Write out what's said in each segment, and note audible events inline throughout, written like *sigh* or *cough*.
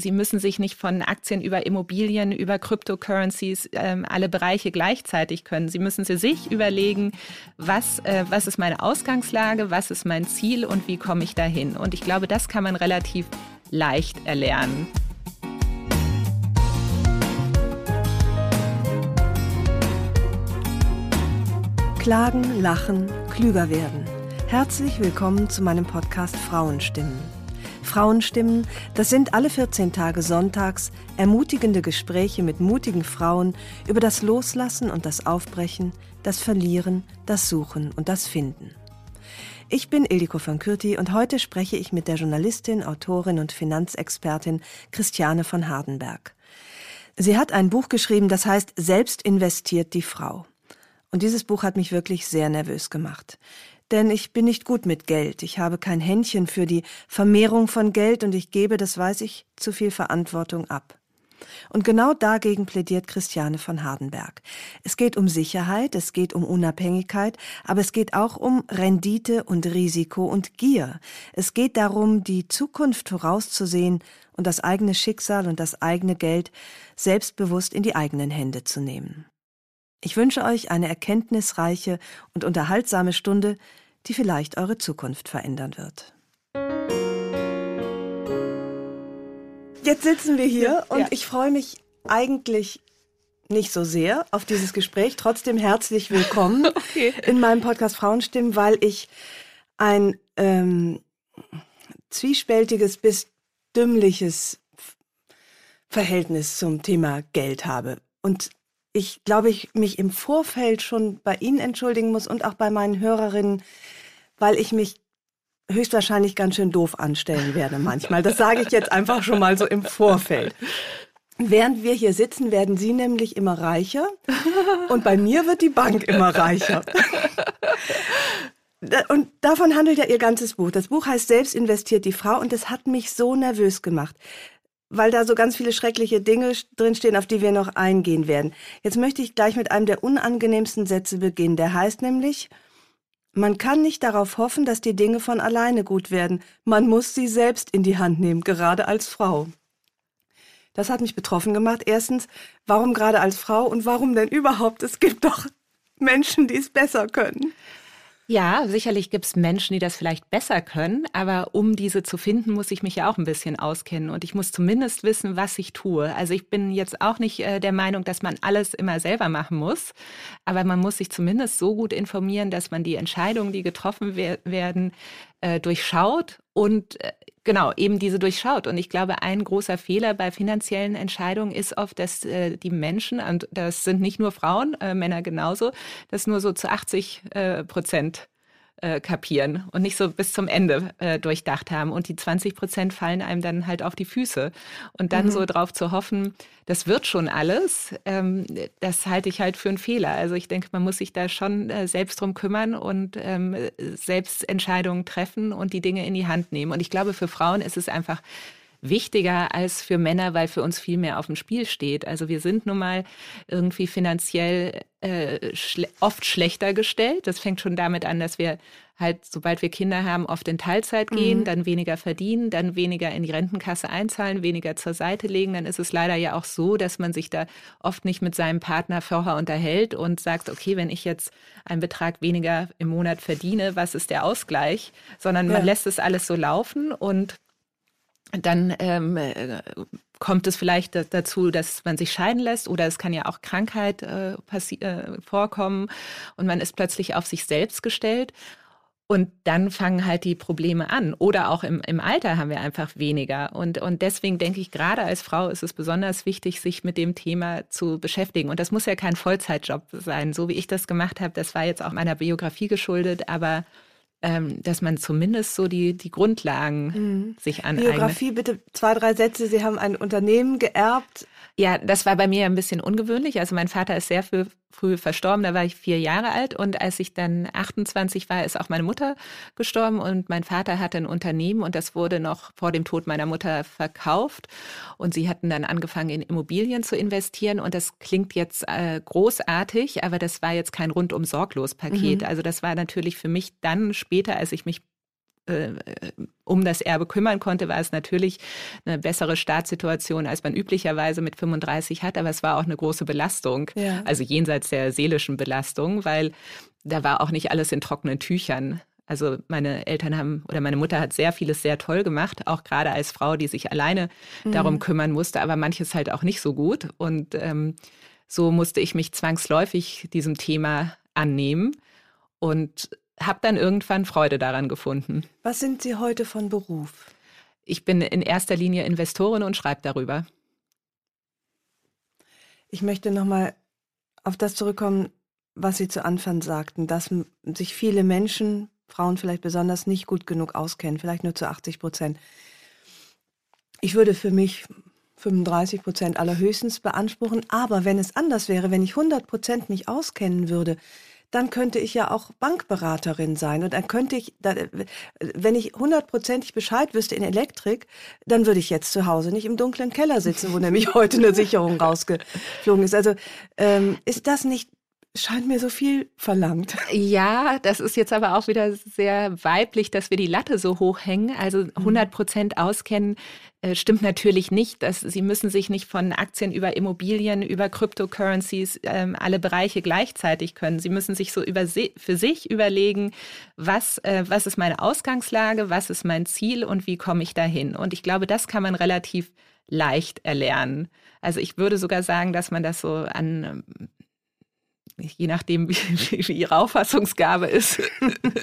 Sie müssen sich nicht von Aktien über Immobilien, über Cryptocurrencies, ähm, alle Bereiche gleichzeitig können. Sie müssen sich überlegen, was, äh, was ist meine Ausgangslage, was ist mein Ziel und wie komme ich dahin. Und ich glaube, das kann man relativ leicht erlernen. Klagen, lachen, klüger werden. Herzlich willkommen zu meinem Podcast Frauenstimmen. Frauenstimmen, das sind alle 14 Tage sonntags ermutigende Gespräche mit mutigen Frauen über das Loslassen und das Aufbrechen, das Verlieren, das Suchen und das Finden. Ich bin Ildiko von Kürti und heute spreche ich mit der Journalistin, Autorin und Finanzexpertin Christiane von Hardenberg. Sie hat ein Buch geschrieben, das heißt Selbst investiert die Frau. Und dieses Buch hat mich wirklich sehr nervös gemacht. Denn ich bin nicht gut mit Geld. Ich habe kein Händchen für die Vermehrung von Geld und ich gebe, das weiß ich, zu viel Verantwortung ab. Und genau dagegen plädiert Christiane von Hardenberg. Es geht um Sicherheit, es geht um Unabhängigkeit, aber es geht auch um Rendite und Risiko und Gier. Es geht darum, die Zukunft vorauszusehen und das eigene Schicksal und das eigene Geld selbstbewusst in die eigenen Hände zu nehmen. Ich wünsche euch eine erkenntnisreiche und unterhaltsame Stunde, die vielleicht eure Zukunft verändern wird. Jetzt sitzen wir hier und ja. ich freue mich eigentlich nicht so sehr auf dieses Gespräch. Trotzdem herzlich willkommen *laughs* okay. in meinem Podcast Frauenstimmen, weil ich ein ähm, zwiespältiges bis dümmliches Verhältnis zum Thema Geld habe. Und ich glaube, ich mich im Vorfeld schon bei Ihnen entschuldigen muss und auch bei meinen Hörerinnen, weil ich mich höchstwahrscheinlich ganz schön doof anstellen werde manchmal. Das sage ich jetzt einfach schon mal so im Vorfeld. Während wir hier sitzen, werden Sie nämlich immer reicher und bei mir wird die Bank immer reicher. Und davon handelt ja Ihr ganzes Buch. Das Buch heißt Selbst investiert die Frau und es hat mich so nervös gemacht weil da so ganz viele schreckliche Dinge drinstehen, auf die wir noch eingehen werden. Jetzt möchte ich gleich mit einem der unangenehmsten Sätze beginnen. Der heißt nämlich, man kann nicht darauf hoffen, dass die Dinge von alleine gut werden. Man muss sie selbst in die Hand nehmen, gerade als Frau. Das hat mich betroffen gemacht. Erstens, warum gerade als Frau und warum denn überhaupt? Es gibt doch Menschen, die es besser können. Ja, sicherlich gibt es Menschen, die das vielleicht besser können, aber um diese zu finden, muss ich mich ja auch ein bisschen auskennen und ich muss zumindest wissen, was ich tue. Also ich bin jetzt auch nicht äh, der Meinung, dass man alles immer selber machen muss, aber man muss sich zumindest so gut informieren, dass man die Entscheidungen, die getroffen wer werden, äh, durchschaut und äh, genau eben diese durchschaut. Und ich glaube, ein großer Fehler bei finanziellen Entscheidungen ist oft, dass äh, die Menschen, und das sind nicht nur Frauen, äh, Männer genauso, dass nur so zu 80 äh, Prozent äh, kapieren und nicht so bis zum Ende äh, durchdacht haben. Und die 20 Prozent fallen einem dann halt auf die Füße. Und dann mhm. so drauf zu hoffen, das wird schon alles, ähm, das halte ich halt für einen Fehler. Also ich denke, man muss sich da schon äh, selbst drum kümmern und ähm, selbst Entscheidungen treffen und die Dinge in die Hand nehmen. Und ich glaube, für Frauen ist es einfach wichtiger als für Männer, weil für uns viel mehr auf dem Spiel steht. Also wir sind nun mal irgendwie finanziell äh, schle oft schlechter gestellt. Das fängt schon damit an, dass wir halt, sobald wir Kinder haben, oft in Teilzeit gehen, mhm. dann weniger verdienen, dann weniger in die Rentenkasse einzahlen, weniger zur Seite legen. Dann ist es leider ja auch so, dass man sich da oft nicht mit seinem Partner vorher unterhält und sagt, okay, wenn ich jetzt einen Betrag weniger im Monat verdiene, was ist der Ausgleich? Sondern ja. man lässt es alles so laufen und dann ähm, äh, kommt es vielleicht dazu, dass man sich scheiden lässt oder es kann ja auch Krankheit äh, äh, vorkommen und man ist plötzlich auf sich selbst gestellt. Und dann fangen halt die Probleme an. Oder auch im, im Alter haben wir einfach weniger. Und, und deswegen denke ich, gerade als Frau ist es besonders wichtig, sich mit dem Thema zu beschäftigen. Und das muss ja kein Vollzeitjob sein. So wie ich das gemacht habe, das war jetzt auch meiner Biografie geschuldet. Aber ähm, dass man zumindest so die, die Grundlagen mhm. sich aneignet. Biografie, bitte zwei, drei Sätze. Sie haben ein Unternehmen geerbt. Ja, das war bei mir ein bisschen ungewöhnlich. Also mein Vater ist sehr früh, früh verstorben, da war ich vier Jahre alt und als ich dann 28 war, ist auch meine Mutter gestorben und mein Vater hatte ein Unternehmen und das wurde noch vor dem Tod meiner Mutter verkauft und sie hatten dann angefangen in Immobilien zu investieren und das klingt jetzt äh, großartig, aber das war jetzt kein rundum sorglos Paket. Mhm. Also das war natürlich für mich dann später, als ich mich äh, um das Erbe kümmern konnte, war es natürlich eine bessere Startsituation, als man üblicherweise mit 35 hat. Aber es war auch eine große Belastung, ja. also jenseits der seelischen Belastung, weil da war auch nicht alles in trockenen Tüchern. Also meine Eltern haben oder meine Mutter hat sehr vieles sehr toll gemacht, auch gerade als Frau, die sich alleine mhm. darum kümmern musste, aber manches halt auch nicht so gut. Und ähm, so musste ich mich zwangsläufig diesem Thema annehmen. Und habe dann irgendwann Freude daran gefunden. Was sind Sie heute von Beruf? Ich bin in erster Linie Investorin und schreibe darüber. Ich möchte nochmal auf das zurückkommen, was Sie zu Anfang sagten, dass sich viele Menschen, Frauen vielleicht besonders, nicht gut genug auskennen, vielleicht nur zu 80 Prozent. Ich würde für mich 35 Prozent allerhöchstens beanspruchen, aber wenn es anders wäre, wenn ich 100 Prozent mich auskennen würde, dann könnte ich ja auch Bankberaterin sein. Und dann könnte ich, wenn ich hundertprozentig Bescheid wüsste in Elektrik, dann würde ich jetzt zu Hause nicht im dunklen Keller sitzen, wo nämlich *laughs* heute eine Sicherung rausgeflogen ist. Also ähm, ist das nicht scheint mir so viel verlangt. Ja, das ist jetzt aber auch wieder sehr weiblich, dass wir die Latte so hoch hängen. Also 100 mhm. Prozent auskennen äh, stimmt natürlich nicht. Dass, Sie müssen sich nicht von Aktien über Immobilien, über Cryptocurrencies, ähm, alle Bereiche gleichzeitig können. Sie müssen sich so über, für sich überlegen, was, äh, was ist meine Ausgangslage, was ist mein Ziel und wie komme ich dahin. Und ich glaube, das kann man relativ leicht erlernen. Also ich würde sogar sagen, dass man das so an je nachdem, *laughs* wie, wie ihre Auffassungsgabe ist,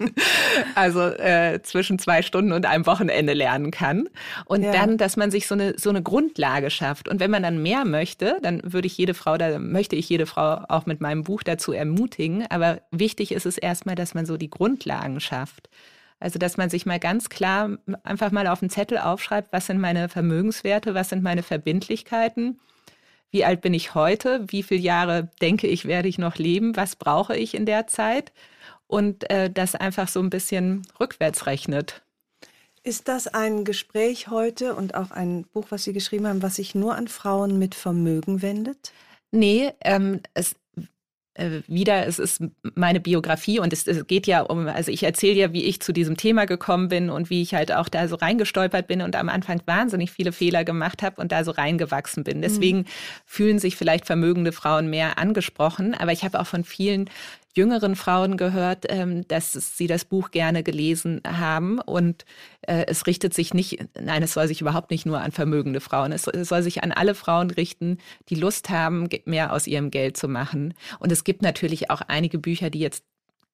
*laughs* also äh, zwischen zwei Stunden und einem Wochenende lernen kann. Und ja. dann, dass man sich so eine, so eine Grundlage schafft. Und wenn man dann mehr möchte, dann würde ich jede Frau, da möchte ich jede Frau auch mit meinem Buch dazu ermutigen. Aber wichtig ist es erstmal, dass man so die Grundlagen schafft. Also, dass man sich mal ganz klar einfach mal auf den Zettel aufschreibt, was sind meine Vermögenswerte, was sind meine Verbindlichkeiten wie alt bin ich heute, wie viele Jahre denke ich, werde ich noch leben, was brauche ich in der Zeit und äh, das einfach so ein bisschen rückwärts rechnet. Ist das ein Gespräch heute und auch ein Buch, was Sie geschrieben haben, was sich nur an Frauen mit Vermögen wendet? Nee, ähm, es wieder, es ist meine Biografie und es, es, geht ja um, also ich erzähle ja, wie ich zu diesem Thema gekommen bin und wie ich halt auch da so reingestolpert bin und am Anfang wahnsinnig viele Fehler gemacht habe und da so reingewachsen bin. Deswegen mhm. fühlen sich vielleicht vermögende Frauen mehr angesprochen, aber ich habe auch von vielen jüngeren Frauen gehört, ähm, dass sie das Buch gerne gelesen haben. Und äh, es richtet sich nicht, nein, es soll sich überhaupt nicht nur an vermögende Frauen. Es soll sich an alle Frauen richten, die Lust haben, mehr aus ihrem Geld zu machen. Und es gibt natürlich auch einige Bücher, die jetzt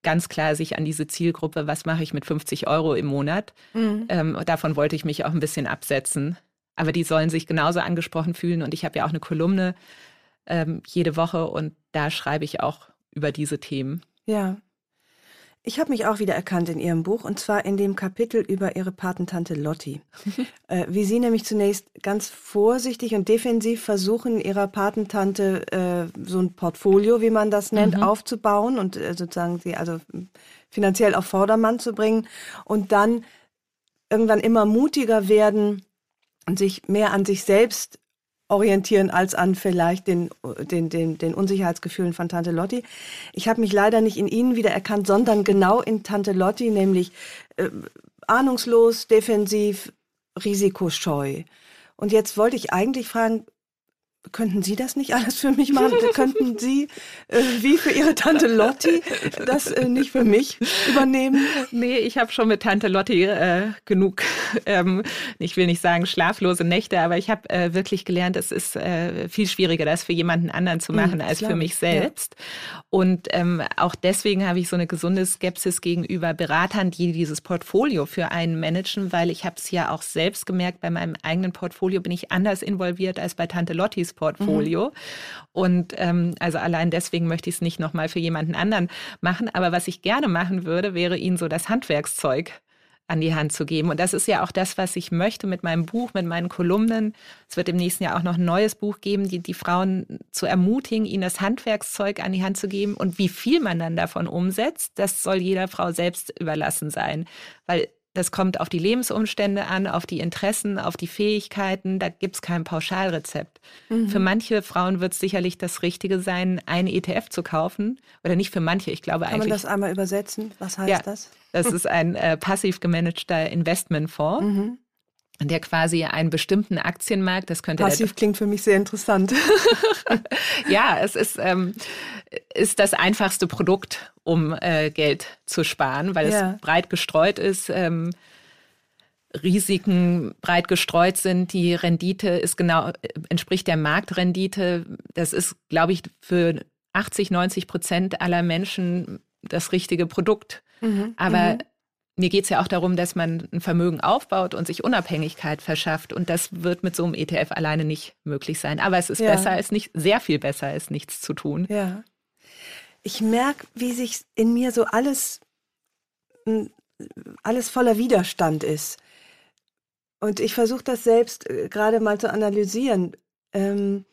ganz klar sich an diese Zielgruppe, was mache ich mit 50 Euro im Monat? Mhm. Ähm, davon wollte ich mich auch ein bisschen absetzen. Aber die sollen sich genauso angesprochen fühlen. Und ich habe ja auch eine Kolumne ähm, jede Woche und da schreibe ich auch über diese Themen. Ja. Ich habe mich auch wieder erkannt in Ihrem Buch und zwar in dem Kapitel über Ihre Patentante Lotti. *laughs* äh, wie Sie nämlich zunächst ganz vorsichtig und defensiv versuchen, Ihrer Patentante äh, so ein Portfolio, wie man das nennt, mhm. aufzubauen und äh, sozusagen sie also finanziell auf Vordermann zu bringen und dann irgendwann immer mutiger werden und sich mehr an sich selbst orientieren als an vielleicht den, den, den, den Unsicherheitsgefühlen von Tante Lotti. Ich habe mich leider nicht in Ihnen wiedererkannt, sondern genau in Tante Lotti, nämlich äh, ahnungslos, defensiv, risikoscheu. Und jetzt wollte ich eigentlich fragen, Könnten Sie das nicht alles für mich machen? Könnten *laughs* Sie, äh, wie für Ihre Tante Lotti, das äh, nicht für mich übernehmen? Nee, ich habe schon mit Tante Lotti äh, genug, ähm, ich will nicht sagen schlaflose Nächte, aber ich habe äh, wirklich gelernt, es ist äh, viel schwieriger, das für jemanden anderen zu machen mhm, als klar. für mich selbst. Ja. Und ähm, auch deswegen habe ich so eine gesunde Skepsis gegenüber Beratern, die dieses Portfolio für einen managen, weil ich habe es ja auch selbst gemerkt, bei meinem eigenen Portfolio bin ich anders involviert als bei Tante Lottis Multis-Portfolio. Mhm. Und ähm, also allein deswegen möchte ich es nicht nochmal für jemanden anderen machen. Aber was ich gerne machen würde, wäre Ihnen so das Handwerkszeug an die Hand zu geben. Und das ist ja auch das, was ich möchte mit meinem Buch, mit meinen Kolumnen. Es wird im nächsten Jahr auch noch ein neues Buch geben, die, die Frauen zu ermutigen, ihnen das Handwerkszeug an die Hand zu geben. Und wie viel man dann davon umsetzt, das soll jeder Frau selbst überlassen sein. Weil das kommt auf die Lebensumstände an, auf die Interessen, auf die Fähigkeiten. Da gibt es kein Pauschalrezept. Mhm. Für manche Frauen wird es sicherlich das Richtige sein, einen ETF zu kaufen. Oder nicht für manche, ich glaube Kann eigentlich. Kann man das einmal übersetzen? Was heißt ja, das? Das ist ein äh, passiv gemanagter Investmentfonds. Mhm der quasi einen bestimmten Aktienmarkt, das könnte passiv klingt für mich sehr interessant. *laughs* ja, es ist ähm, ist das einfachste Produkt, um äh, Geld zu sparen, weil ja. es breit gestreut ist. Ähm, Risiken breit gestreut sind. Die Rendite ist genau, entspricht der Marktrendite. Das ist, glaube ich, für 80, 90 Prozent aller Menschen das richtige Produkt. Mhm. Aber mhm. Mir geht es ja auch darum, dass man ein Vermögen aufbaut und sich Unabhängigkeit verschafft. Und das wird mit so einem ETF alleine nicht möglich sein. Aber es ist ja. besser als nicht, sehr viel besser als nichts zu tun. Ja ich merke, wie sich in mir so alles, alles voller Widerstand ist. Und ich versuche das selbst äh, gerade mal zu analysieren. Ähm,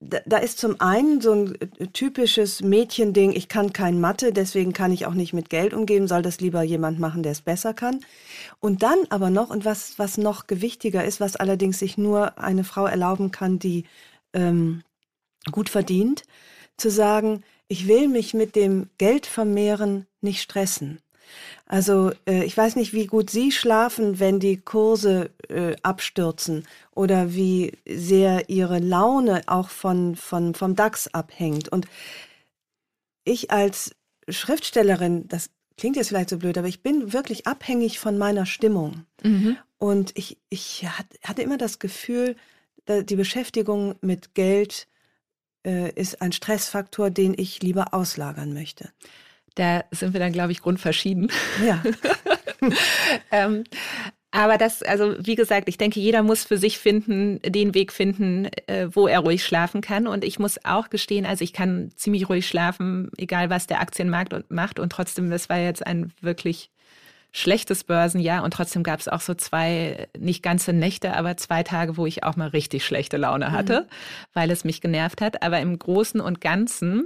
da, da, ist zum einen so ein äh, typisches Mädchending, ich kann kein Mathe, deswegen kann ich auch nicht mit Geld umgehen, soll das lieber jemand machen, der es besser kann. Und dann aber noch, und was, was noch gewichtiger ist, was allerdings sich nur eine Frau erlauben kann, die ähm, gut verdient, zu sagen, ich will mich mit dem Geldvermehren nicht stressen. Also äh, ich weiß nicht, wie gut Sie schlafen, wenn die Kurse äh, abstürzen oder wie sehr Ihre Laune auch von, von, vom DAX abhängt. Und ich als Schriftstellerin, das klingt jetzt vielleicht so blöd, aber ich bin wirklich abhängig von meiner Stimmung. Mhm. Und ich, ich hatte immer das Gefühl, die Beschäftigung mit Geld äh, ist ein Stressfaktor, den ich lieber auslagern möchte. Da sind wir dann, glaube ich, grundverschieden. Ja. *laughs* ähm, aber das, also wie gesagt, ich denke, jeder muss für sich finden, den Weg finden, äh, wo er ruhig schlafen kann. Und ich muss auch gestehen, also ich kann ziemlich ruhig schlafen, egal was der Aktienmarkt macht. Und trotzdem, das war jetzt ein wirklich schlechtes Börsenjahr und trotzdem gab es auch so zwei, nicht ganze Nächte, aber zwei Tage, wo ich auch mal richtig schlechte Laune hatte, mhm. weil es mich genervt hat. Aber im Großen und Ganzen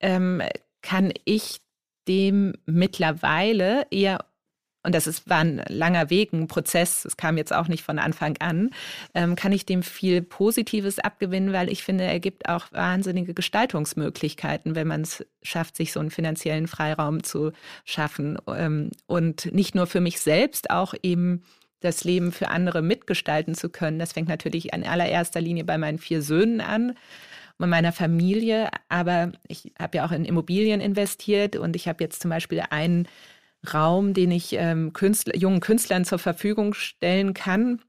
ähm, kann ich dem mittlerweile eher und das ist, war ein langer Weg, ein Prozess, es kam jetzt auch nicht von Anfang an, ähm, kann ich dem viel Positives abgewinnen, weil ich finde, er gibt auch wahnsinnige Gestaltungsmöglichkeiten, wenn man es schafft, sich so einen finanziellen Freiraum zu schaffen. Ähm, und nicht nur für mich selbst, auch eben das Leben für andere mitgestalten zu können. Das fängt natürlich in allererster Linie bei meinen vier Söhnen an und meiner Familie. Aber ich habe ja auch in Immobilien investiert und ich habe jetzt zum Beispiel einen Raum, den ich ähm, Künstler, jungen Künstlern zur Verfügung stellen kann.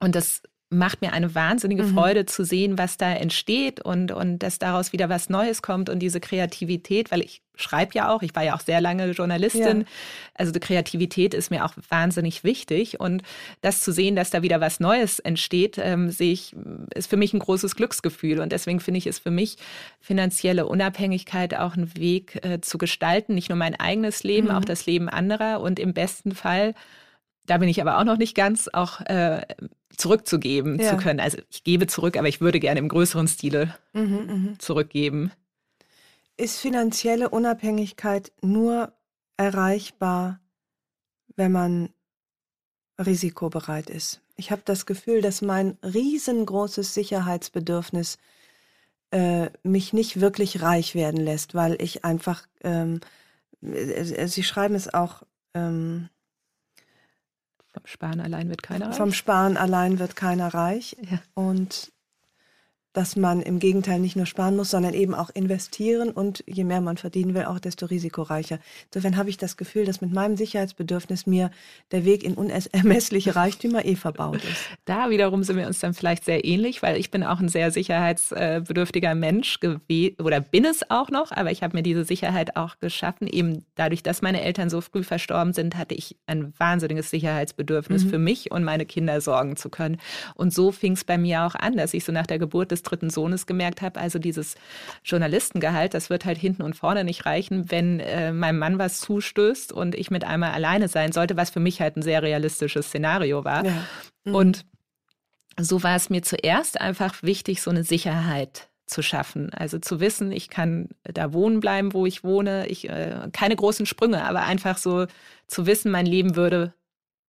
Und das macht mir eine wahnsinnige mhm. Freude zu sehen, was da entsteht und, und dass daraus wieder was Neues kommt und diese Kreativität, weil ich schreibe ja auch, ich war ja auch sehr lange Journalistin, ja. also die Kreativität ist mir auch wahnsinnig wichtig und das zu sehen, dass da wieder was Neues entsteht, ähm, sehe ich, ist für mich ein großes Glücksgefühl und deswegen finde ich es für mich finanzielle Unabhängigkeit auch ein Weg äh, zu gestalten, nicht nur mein eigenes Leben, mhm. auch das Leben anderer und im besten Fall da bin ich aber auch noch nicht ganz, auch äh, zurückzugeben ja. zu können. Also ich gebe zurück, aber ich würde gerne im größeren Stile mhm, mhm, zurückgeben. Ist finanzielle Unabhängigkeit nur erreichbar, wenn man risikobereit ist? Ich habe das Gefühl, dass mein riesengroßes Sicherheitsbedürfnis äh, mich nicht wirklich reich werden lässt, weil ich einfach, ähm, äh, Sie schreiben es auch, ähm, vom Sparen allein wird keiner reich. Vom Sparen allein wird keiner reich. Ja. Und dass man im Gegenteil nicht nur sparen muss, sondern eben auch investieren und je mehr man verdienen will, auch desto risikoreicher. Insofern habe ich das Gefühl, dass mit meinem Sicherheitsbedürfnis mir der Weg in unermessliche Reichtümer eh verbaut ist. Da wiederum sind wir uns dann vielleicht sehr ähnlich, weil ich bin auch ein sehr sicherheitsbedürftiger Mensch oder bin es auch noch, aber ich habe mir diese Sicherheit auch geschaffen. Eben dadurch, dass meine Eltern so früh verstorben sind, hatte ich ein wahnsinniges Sicherheitsbedürfnis mhm. für mich und meine Kinder sorgen zu können. Und so fing es bei mir auch an, dass ich so nach der Geburt des dritten Sohnes gemerkt habe, also dieses Journalistengehalt, das wird halt hinten und vorne nicht reichen, wenn äh, meinem Mann was zustößt und ich mit einmal alleine sein sollte, was für mich halt ein sehr realistisches Szenario war. Ja. Mhm. Und so war es mir zuerst einfach wichtig, so eine Sicherheit zu schaffen. Also zu wissen, ich kann da wohnen bleiben, wo ich wohne. Ich, äh, keine großen Sprünge, aber einfach so zu wissen, mein Leben würde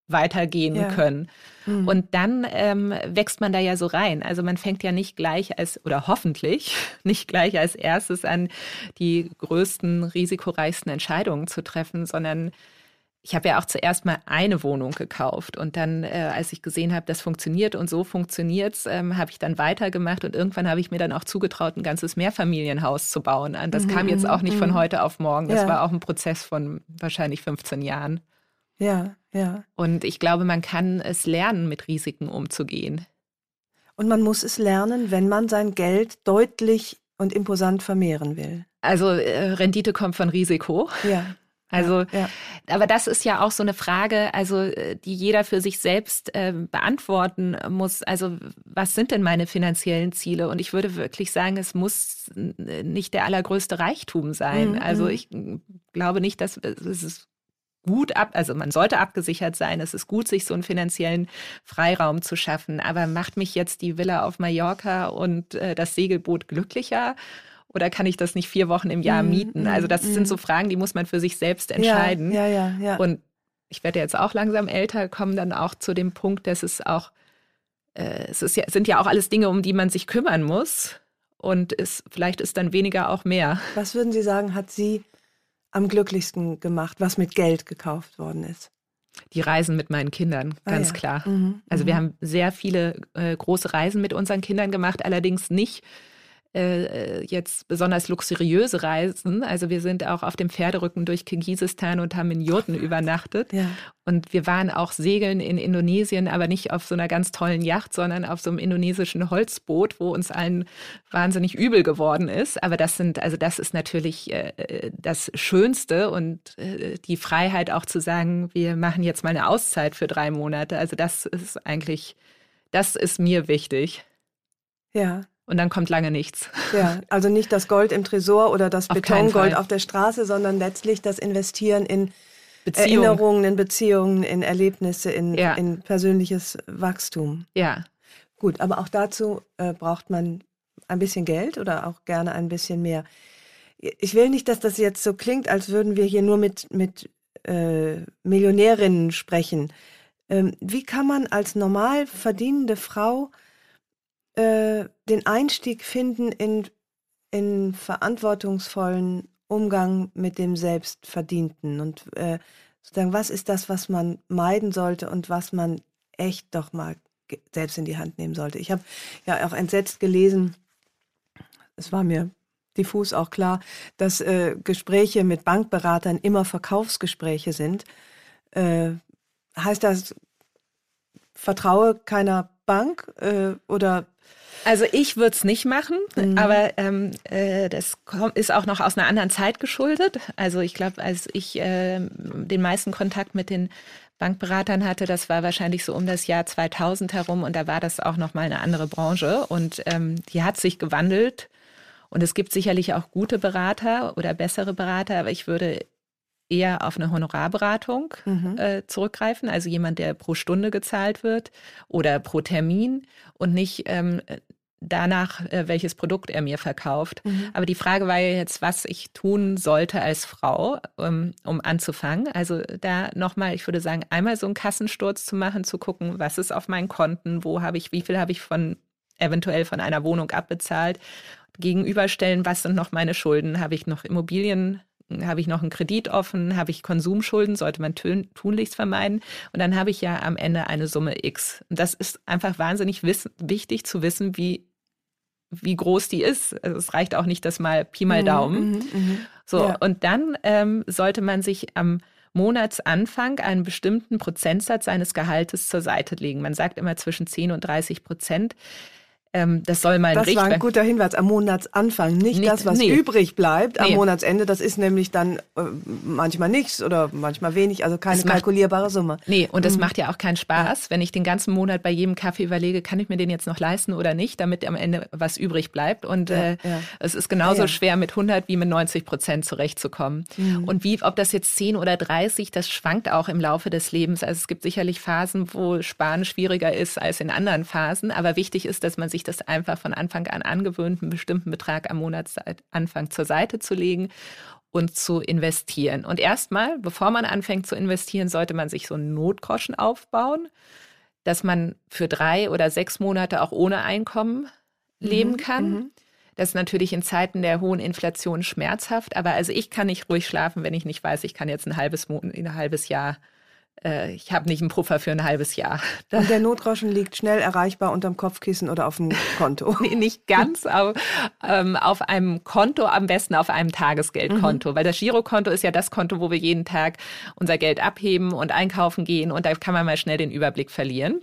weitergehen ja. können. Mhm. Und dann ähm, wächst man da ja so rein. Also man fängt ja nicht gleich als, oder hoffentlich *laughs* nicht gleich als erstes an, die größten, risikoreichsten Entscheidungen zu treffen, sondern ich habe ja auch zuerst mal eine Wohnung gekauft und dann, äh, als ich gesehen habe, das funktioniert und so funktioniert es, ähm, habe ich dann weitergemacht und irgendwann habe ich mir dann auch zugetraut, ein ganzes Mehrfamilienhaus zu bauen. Das mhm. kam jetzt auch nicht von mhm. heute auf morgen. Das ja. war auch ein Prozess von wahrscheinlich 15 Jahren. Ja, ja. Und ich glaube, man kann es lernen, mit Risiken umzugehen. Und man muss es lernen, wenn man sein Geld deutlich und imposant vermehren will. Also äh, Rendite kommt von Risiko. Ja. *laughs* Also, ja, ja. aber das ist ja auch so eine Frage, also die jeder für sich selbst äh, beantworten muss. Also, was sind denn meine finanziellen Ziele? Und ich würde wirklich sagen, es muss nicht der allergrößte Reichtum sein. Mhm. Also, ich glaube nicht, dass es ist gut ab, also man sollte abgesichert sein. Es ist gut, sich so einen finanziellen Freiraum zu schaffen. Aber macht mich jetzt die Villa auf Mallorca und äh, das Segelboot glücklicher? Oder kann ich das nicht vier Wochen im Jahr mm, mieten? Also das mm. sind so Fragen, die muss man für sich selbst entscheiden. Ja, ja, ja, ja. Und ich werde jetzt auch langsam älter, komme dann auch zu dem Punkt, dass es auch, äh, es ist ja, sind ja auch alles Dinge, um die man sich kümmern muss. Und es, vielleicht ist dann weniger auch mehr. Was würden Sie sagen, hat Sie am glücklichsten gemacht, was mit Geld gekauft worden ist? Die Reisen mit meinen Kindern, ah ganz ah, ja. klar. Mhm, also wir mhm. haben sehr viele äh, große Reisen mit unseren Kindern gemacht, allerdings nicht äh, jetzt besonders luxuriöse Reisen. Also wir sind auch auf dem Pferderücken durch Kirgisistan und haben in Jurten *laughs* übernachtet. Ja. Und wir waren auch segeln in Indonesien, aber nicht auf so einer ganz tollen Yacht, sondern auf so einem indonesischen Holzboot, wo uns allen wahnsinnig übel geworden ist. Aber das sind, also das ist natürlich äh, das Schönste und äh, die Freiheit auch zu sagen, wir machen jetzt mal eine Auszeit für drei Monate. Also das ist eigentlich, das ist mir wichtig. Ja und dann kommt lange nichts. Ja, also nicht das Gold im Tresor oder das Betongold auf der Straße, sondern letztlich das Investieren in Beziehung. Erinnerungen, in Beziehungen, in Erlebnisse, in, ja. in persönliches Wachstum. Ja. Gut, aber auch dazu äh, braucht man ein bisschen Geld oder auch gerne ein bisschen mehr. Ich will nicht, dass das jetzt so klingt, als würden wir hier nur mit, mit äh, Millionärinnen sprechen. Ähm, wie kann man als normal verdienende Frau äh, den Einstieg finden in, in verantwortungsvollen Umgang mit dem Selbstverdienten und äh, sozusagen, was ist das, was man meiden sollte und was man echt doch mal selbst in die Hand nehmen sollte. Ich habe ja auch entsetzt gelesen, es war mir diffus auch klar, dass äh, Gespräche mit Bankberatern immer Verkaufsgespräche sind. Äh, heißt das, vertraue keiner Bank äh, oder also ich würde es nicht machen, mhm. aber ähm, äh, das ist auch noch aus einer anderen Zeit geschuldet. Also ich glaube, als ich äh, den meisten Kontakt mit den Bankberatern hatte, das war wahrscheinlich so um das Jahr 2000 herum und da war das auch noch mal eine andere Branche und ähm, die hat sich gewandelt und es gibt sicherlich auch gute Berater oder bessere Berater, aber ich würde eher auf eine Honorarberatung mhm. äh, zurückgreifen, also jemand, der pro Stunde gezahlt wird oder pro Termin und nicht ähm, danach, äh, welches Produkt er mir verkauft. Mhm. Aber die Frage war ja jetzt, was ich tun sollte als Frau, um, um anzufangen. Also da nochmal, ich würde sagen, einmal so einen Kassensturz zu machen, zu gucken, was ist auf meinen Konten, wo habe ich, wie viel habe ich von eventuell von einer Wohnung abbezahlt, gegenüberstellen, was sind noch meine Schulden, habe ich noch Immobilien habe ich noch einen Kredit offen, habe ich Konsumschulden, sollte man tunlichst vermeiden. Und dann habe ich ja am Ende eine Summe X. Und das ist einfach wahnsinnig wichtig zu wissen, wie wie groß die ist. Also es reicht auch nicht das mal Pi mal mhm, Daumen. Mhm, mh, so, ja. und dann ähm, sollte man sich am Monatsanfang einen bestimmten Prozentsatz seines Gehaltes zur Seite legen. Man sagt immer zwischen 10 und 30 Prozent. Ähm, das soll mal ein Das war ein guter Hinweis am Monatsanfang, nicht, nicht das, was nee. übrig bleibt am nee. Monatsende. Das ist nämlich dann äh, manchmal nichts oder manchmal wenig, also keine macht, kalkulierbare Summe. Nee, und es mhm. macht ja auch keinen Spaß, wenn ich den ganzen Monat bei jedem Kaffee überlege, kann ich mir den jetzt noch leisten oder nicht, damit am Ende was übrig bleibt. Und ja, äh, ja. es ist genauso schwer mit 100 wie mit 90 Prozent zurechtzukommen. Mhm. Und wie, ob das jetzt 10 oder 30, das schwankt auch im Laufe des Lebens. Also es gibt sicherlich Phasen, wo Sparen schwieriger ist als in anderen Phasen. Aber wichtig ist, dass man sich das einfach von Anfang an angewöhnt, einen bestimmten Betrag am Monatsanfang zur Seite zu legen und zu investieren. Und erstmal, bevor man anfängt zu investieren, sollte man sich so einen Notgroschen aufbauen, dass man für drei oder sechs Monate auch ohne Einkommen leben mhm, kann. Mhm. Das ist natürlich in Zeiten der hohen Inflation schmerzhaft, aber also ich kann nicht ruhig schlafen, wenn ich nicht weiß, ich kann jetzt ein halbes, ein halbes Jahr äh, ich habe nicht einen Puffer für ein halbes Jahr. *laughs* Und der Notroschen liegt schnell erreichbar unterm Kopfkissen oder auf dem Konto? *laughs* nee, nicht ganz, aber ähm, auf einem Konto, am besten auf einem Tagesgeldkonto, mhm. weil das Girokonto ist ja das Konto, wo wir jeden Tag unser Geld abheben und einkaufen gehen und da kann man mal schnell den Überblick verlieren.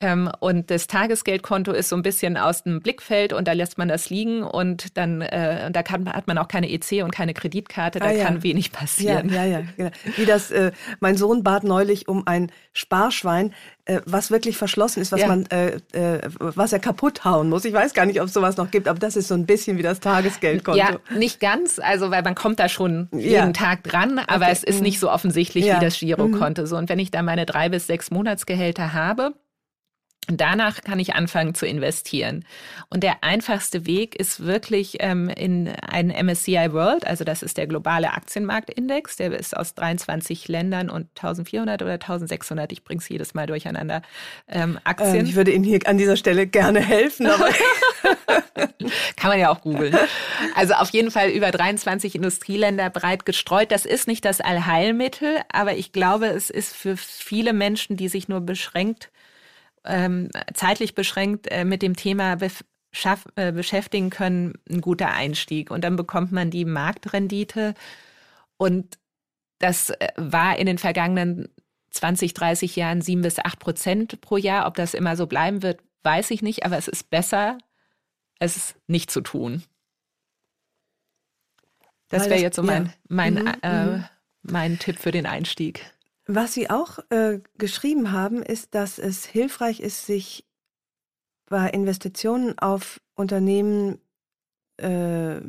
Ähm, und das Tagesgeldkonto ist so ein bisschen aus dem Blickfeld und da lässt man das liegen und dann äh, da kann, hat man auch keine EC und keine Kreditkarte, da ah, ja. kann wenig passieren. Ja, ja, ja. Genau. Wie das, äh, mein Sohn bat neulich um ein Sparschwein, äh, was wirklich verschlossen ist, was ja. man, äh, äh, was er kaputt hauen muss. Ich weiß gar nicht, ob es sowas noch gibt, aber das ist so ein bisschen wie das Tagesgeldkonto. Ja, nicht ganz, also weil man kommt da schon jeden Tag dran, aber okay. es ist nicht so offensichtlich wie das Girokonto. Mhm. So und wenn ich da meine drei bis sechs Monatsgehälter habe und danach kann ich anfangen zu investieren. Und der einfachste Weg ist wirklich ähm, in einen MSCI World, also das ist der globale Aktienmarktindex, der ist aus 23 Ländern und 1400 oder 1600, ich bringe es jedes Mal durcheinander, ähm, Aktien. Ähm, ich würde Ihnen hier an dieser Stelle gerne helfen, aber *laughs* *laughs* kann man ja auch googeln. Also auf jeden Fall über 23 Industrieländer breit gestreut. Das ist nicht das Allheilmittel, aber ich glaube, es ist für viele Menschen, die sich nur beschränkt ähm, zeitlich beschränkt äh, mit dem Thema beschaff, äh, beschäftigen können, ein guter Einstieg. Und dann bekommt man die Marktrendite. Und das äh, war in den vergangenen 20, 30 Jahren sieben bis acht Prozent pro Jahr. Ob das immer so bleiben wird, weiß ich nicht. Aber es ist besser, es nicht zu tun. Das wäre jetzt so mein, ja. mein, mhm, äh, mhm. mein Tipp für den Einstieg. Was Sie auch äh, geschrieben haben, ist, dass es hilfreich ist, sich bei Investitionen auf Unternehmen äh,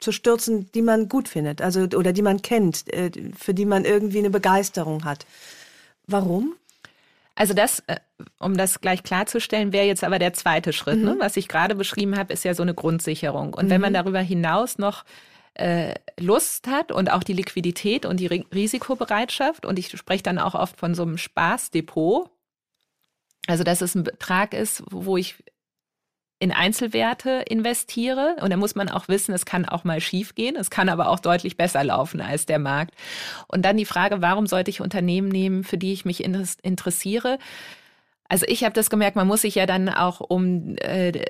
zu stürzen, die man gut findet, also oder die man kennt, äh, für die man irgendwie eine Begeisterung hat. Warum? Also das, äh, um das gleich klarzustellen, wäre jetzt aber der zweite Schritt. Ne? Mhm. Ne? Was ich gerade beschrieben habe, ist ja so eine Grundsicherung. Und mhm. wenn man mhm. darüber hinaus noch äh, Lust hat und auch die Liquidität und die Risikobereitschaft. Und ich spreche dann auch oft von so einem Spaßdepot. Also, dass es ein Betrag ist, wo ich in Einzelwerte investiere. Und da muss man auch wissen, es kann auch mal schief gehen. Es kann aber auch deutlich besser laufen als der Markt. Und dann die Frage, warum sollte ich Unternehmen nehmen, für die ich mich interessiere? Also ich habe das gemerkt, man muss sich ja dann auch um äh,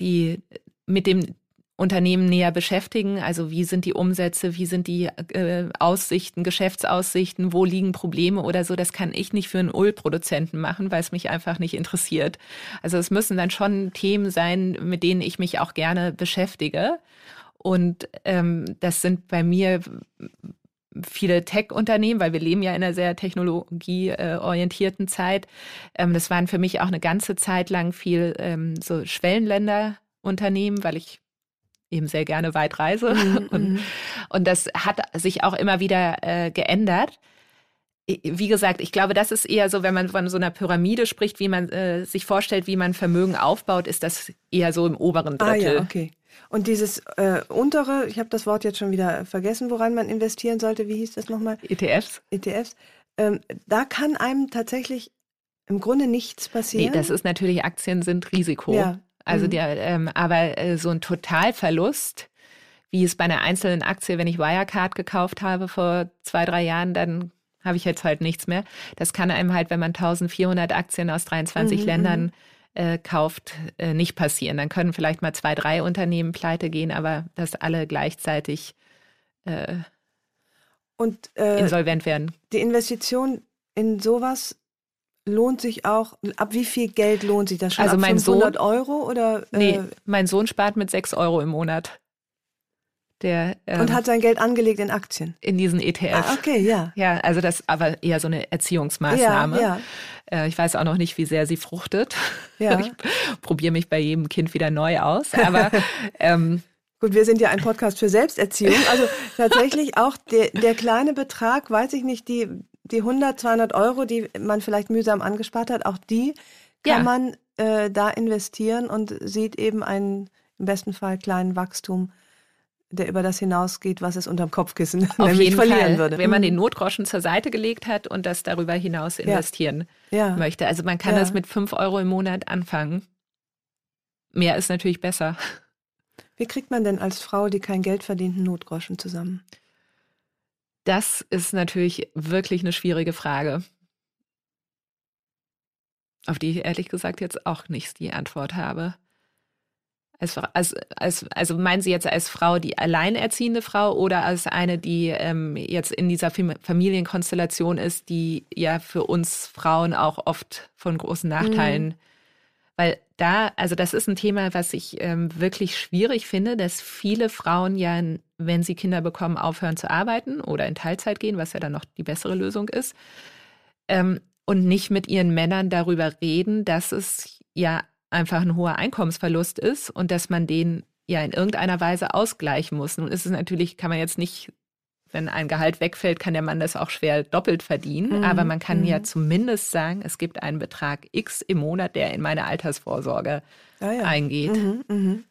die mit dem Unternehmen näher beschäftigen. Also wie sind die Umsätze, wie sind die äh, Aussichten, Geschäftsaussichten, wo liegen Probleme oder so. Das kann ich nicht für einen Ölproduzenten machen, weil es mich einfach nicht interessiert. Also es müssen dann schon Themen sein, mit denen ich mich auch gerne beschäftige. Und ähm, das sind bei mir viele Tech-Unternehmen, weil wir leben ja in einer sehr technologieorientierten Zeit. Ähm, das waren für mich auch eine ganze Zeit lang viel ähm, so Schwellenländer-Unternehmen, weil ich eben sehr gerne weit reise. Mhm, *laughs* und, mhm. und das hat sich auch immer wieder äh, geändert. Wie gesagt, ich glaube, das ist eher so, wenn man von so einer Pyramide spricht, wie man äh, sich vorstellt, wie man Vermögen aufbaut, ist das eher so im oberen Drittel. Ah, ja, okay. Und dieses äh, untere, ich habe das Wort jetzt schon wieder vergessen, woran man investieren sollte. Wie hieß das nochmal? ETFs. ETFs. Ähm, da kann einem tatsächlich im Grunde nichts passieren. Nee, das ist natürlich, Aktien sind Risiko. Ja, also mhm. der, ähm, aber äh, so ein Totalverlust, wie es bei einer einzelnen Aktie, wenn ich Wirecard gekauft habe vor zwei, drei Jahren, dann habe ich jetzt halt nichts mehr. Das kann einem halt, wenn man 1400 Aktien aus 23 mhm, Ländern mhm. äh, kauft, äh, nicht passieren. Dann können vielleicht mal zwei, drei Unternehmen pleite gehen, aber dass alle gleichzeitig äh, Und, äh, insolvent werden. Die Investition in sowas lohnt sich auch. Ab wie viel Geld lohnt sich das schon? Also Ab mein 500 Sohn- Euro oder? äh, Nee, mein Sohn spart mit sechs Euro im Monat. Der ähm, Und hat sein Geld angelegt in Aktien. in diesen ETF. Ah, okay, ja. Ja, also das ist aber eher so eine Erziehungsmaßnahme. Ja, Äh, Ich weiß auch noch nicht, wie sehr sie fruchtet. Ja. *laughs* Ich probiere mich bei jedem Kind wieder neu aus. Aber *laughs* ähm, Gut, wir sind ja ein Podcast für Selbsterziehung. Also tatsächlich auch der, der kleine Betrag, weiß ich nicht, die, die 100, 200 Euro, die man vielleicht mühsam angespart hat, auch die kann Ja. man äh, da investieren und sieht eben einen im besten Fall kleinen Wachstum, der über das hinausgeht, was es unterm Kopfkissen *laughs* auf nämlich jeden verlieren Fall, würde. wenn man Mhm. den Notgroschen zur Seite gelegt hat und das darüber hinaus investieren ja. möchte. Also man kann Ja. das mit fünf Euro im Monat anfangen. Mehr ist natürlich besser. Wie kriegt man denn als Frau, die kein Geld verdient, einen Notgroschen zusammen? Das ist natürlich wirklich eine schwierige Frage, auf die ich ehrlich gesagt jetzt auch nicht die Antwort habe. Als, als, als, also meinen Sie jetzt als Frau die alleinerziehende Frau oder als eine, die ähm, jetzt in dieser Fam- Familienkonstellation ist, die ja für uns Frauen auch oft von großen Nachteilen, weil da, also das ist ein Thema, was ich ähm, wirklich schwierig finde, dass viele Frauen ja, wenn sie Kinder bekommen, aufhören zu arbeiten oder in Teilzeit gehen, was ja dann noch die bessere Lösung ist, ähm, und nicht mit ihren Männern darüber reden, dass es ja einfach ein hoher Einkommensverlust ist und dass man den ja in irgendeiner Weise ausgleichen muss. Nun ist es natürlich, kann man jetzt nicht, wenn ein Gehalt wegfällt, kann der Mann das auch schwer doppelt verdienen. Mhm, Aber man kann ja mhm. zumindest sagen, es gibt einen Betrag X im Monat, der in meine Altersvorsorge Ja, ja. eingeht. Mhm, mhm.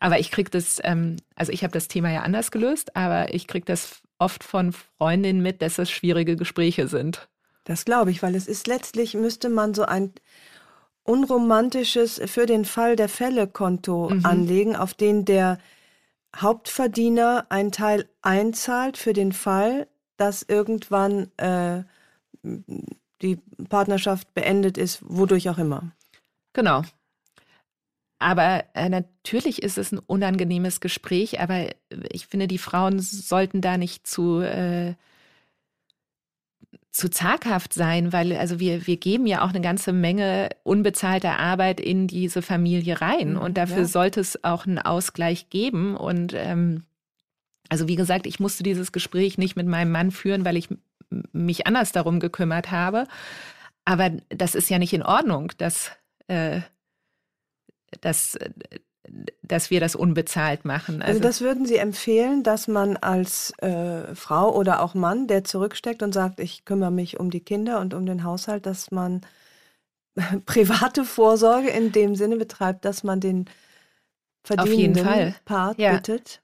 Aber ich kriege das, ähm, also ich habe das Thema ja anders gelöst, aber ich kriege das oft von Freundinnen mit, dass es schwierige Gespräche sind. Das glaube ich, weil es ist letztlich, müsste man so ein unromantisches für den Fall der Fälle Konto Mhm. anlegen, auf den der Hauptverdiener einen Teil einzahlt für den Fall, dass irgendwann äh, die Partnerschaft beendet ist, wodurch auch immer. Genau. Aber äh, natürlich ist es ein unangenehmes Gespräch, aber ich finde, die Frauen sollten da nicht zu, äh, zu zaghaft sein, weil also wir, wir geben ja auch eine ganze Menge unbezahlter Arbeit in diese Familie rein Mhm, und dafür ja. sollte es auch einen Ausgleich geben. Und ähm, also wie gesagt, ich musste dieses Gespräch nicht mit meinem Mann führen, weil ich mich anders darum gekümmert habe. Aber das ist ja nicht in Ordnung, dass, äh, dass, äh, dass wir das unbezahlt machen. Also das würden Sie empfehlen, dass man als äh, Frau oder auch Mann, der zurücksteckt und sagt, ich kümmere mich um die Kinder und um den Haushalt, dass man *laughs* private Vorsorge in dem Sinne betreibt, dass man den verdienenden. Part Ja. bittet,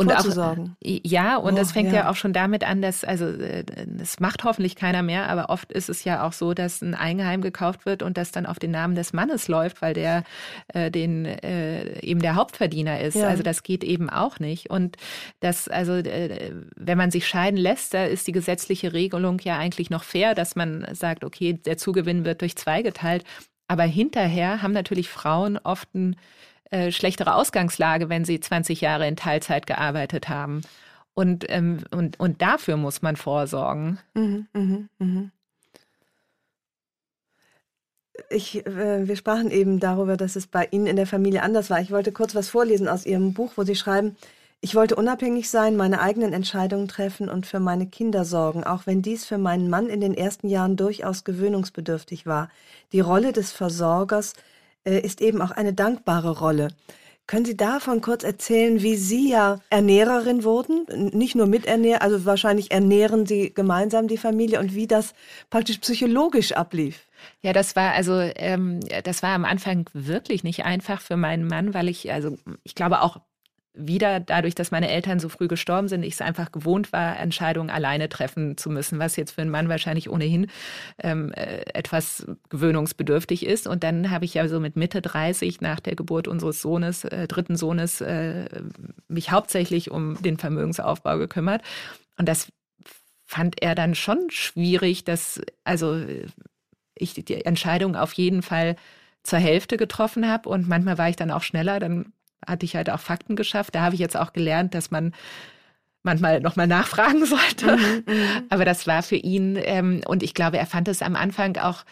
und auch, ja, und Oh, das fängt ja. ja. auch schon damit an, dass, also äh, das macht hoffentlich keiner mehr, aber oft ist es ja auch so, dass ein Eigenheim gekauft wird und das dann auf den Namen des Mannes läuft, weil der äh, den äh, eben der Hauptverdiener ist. Ja. Also das geht eben auch nicht. Und das, also äh, wenn man sich scheiden lässt, da ist die gesetzliche Regelung ja eigentlich noch fair, dass man sagt, okay, der Zugewinn wird durch zwei geteilt. Aber hinterher haben natürlich Frauen oft ein äh, schlechtere Ausgangslage, wenn sie 20 Jahre in Teilzeit gearbeitet haben. Und, ähm, und, und dafür muss man vorsorgen. Mhm, mhm, mhm. Ich, äh, wir sprachen eben darüber, dass es bei Ihnen in der Familie anders war. Ich wollte kurz was vorlesen aus Ihrem Buch, wo Sie schreiben, ich wollte unabhängig sein, meine eigenen Entscheidungen treffen und für meine Kinder sorgen, auch wenn dies für meinen Mann in den ersten Jahren durchaus gewöhnungsbedürftig war. Die Rolle des Versorgers ist eben auch eine dankbare Rolle. Können Sie davon kurz erzählen, wie Sie ja Ernährerin wurden? Nicht nur miternähren, also wahrscheinlich ernähren Sie gemeinsam die Familie und wie das praktisch psychologisch ablief. Ja, das war also, ähm, das war am Anfang wirklich nicht einfach für meinen Mann, weil ich, also ich glaube auch wieder dadurch, dass meine Eltern so früh gestorben sind, ich es einfach gewohnt war, Entscheidungen alleine treffen zu müssen, was jetzt für einen Mann wahrscheinlich ohnehin ähm, äh, etwas gewöhnungsbedürftig ist. Und dann habe ich ja so mit Mitte 30 nach der Geburt unseres Sohnes, äh, dritten Sohnes, äh, mich hauptsächlich um den Vermögensaufbau gekümmert. Und das fand er dann schon schwierig, dass, also ich die Entscheidung auf jeden Fall zur Hälfte getroffen habe und manchmal war ich dann auch schneller, dann hatte ich halt auch Fakten geschafft. Da habe ich jetzt auch gelernt, dass man manchmal nochmal nachfragen *laughs* sollte. Mhm, mhm, Aber das war für ihn, ähm, und ich glaube, er fand es am Anfang auch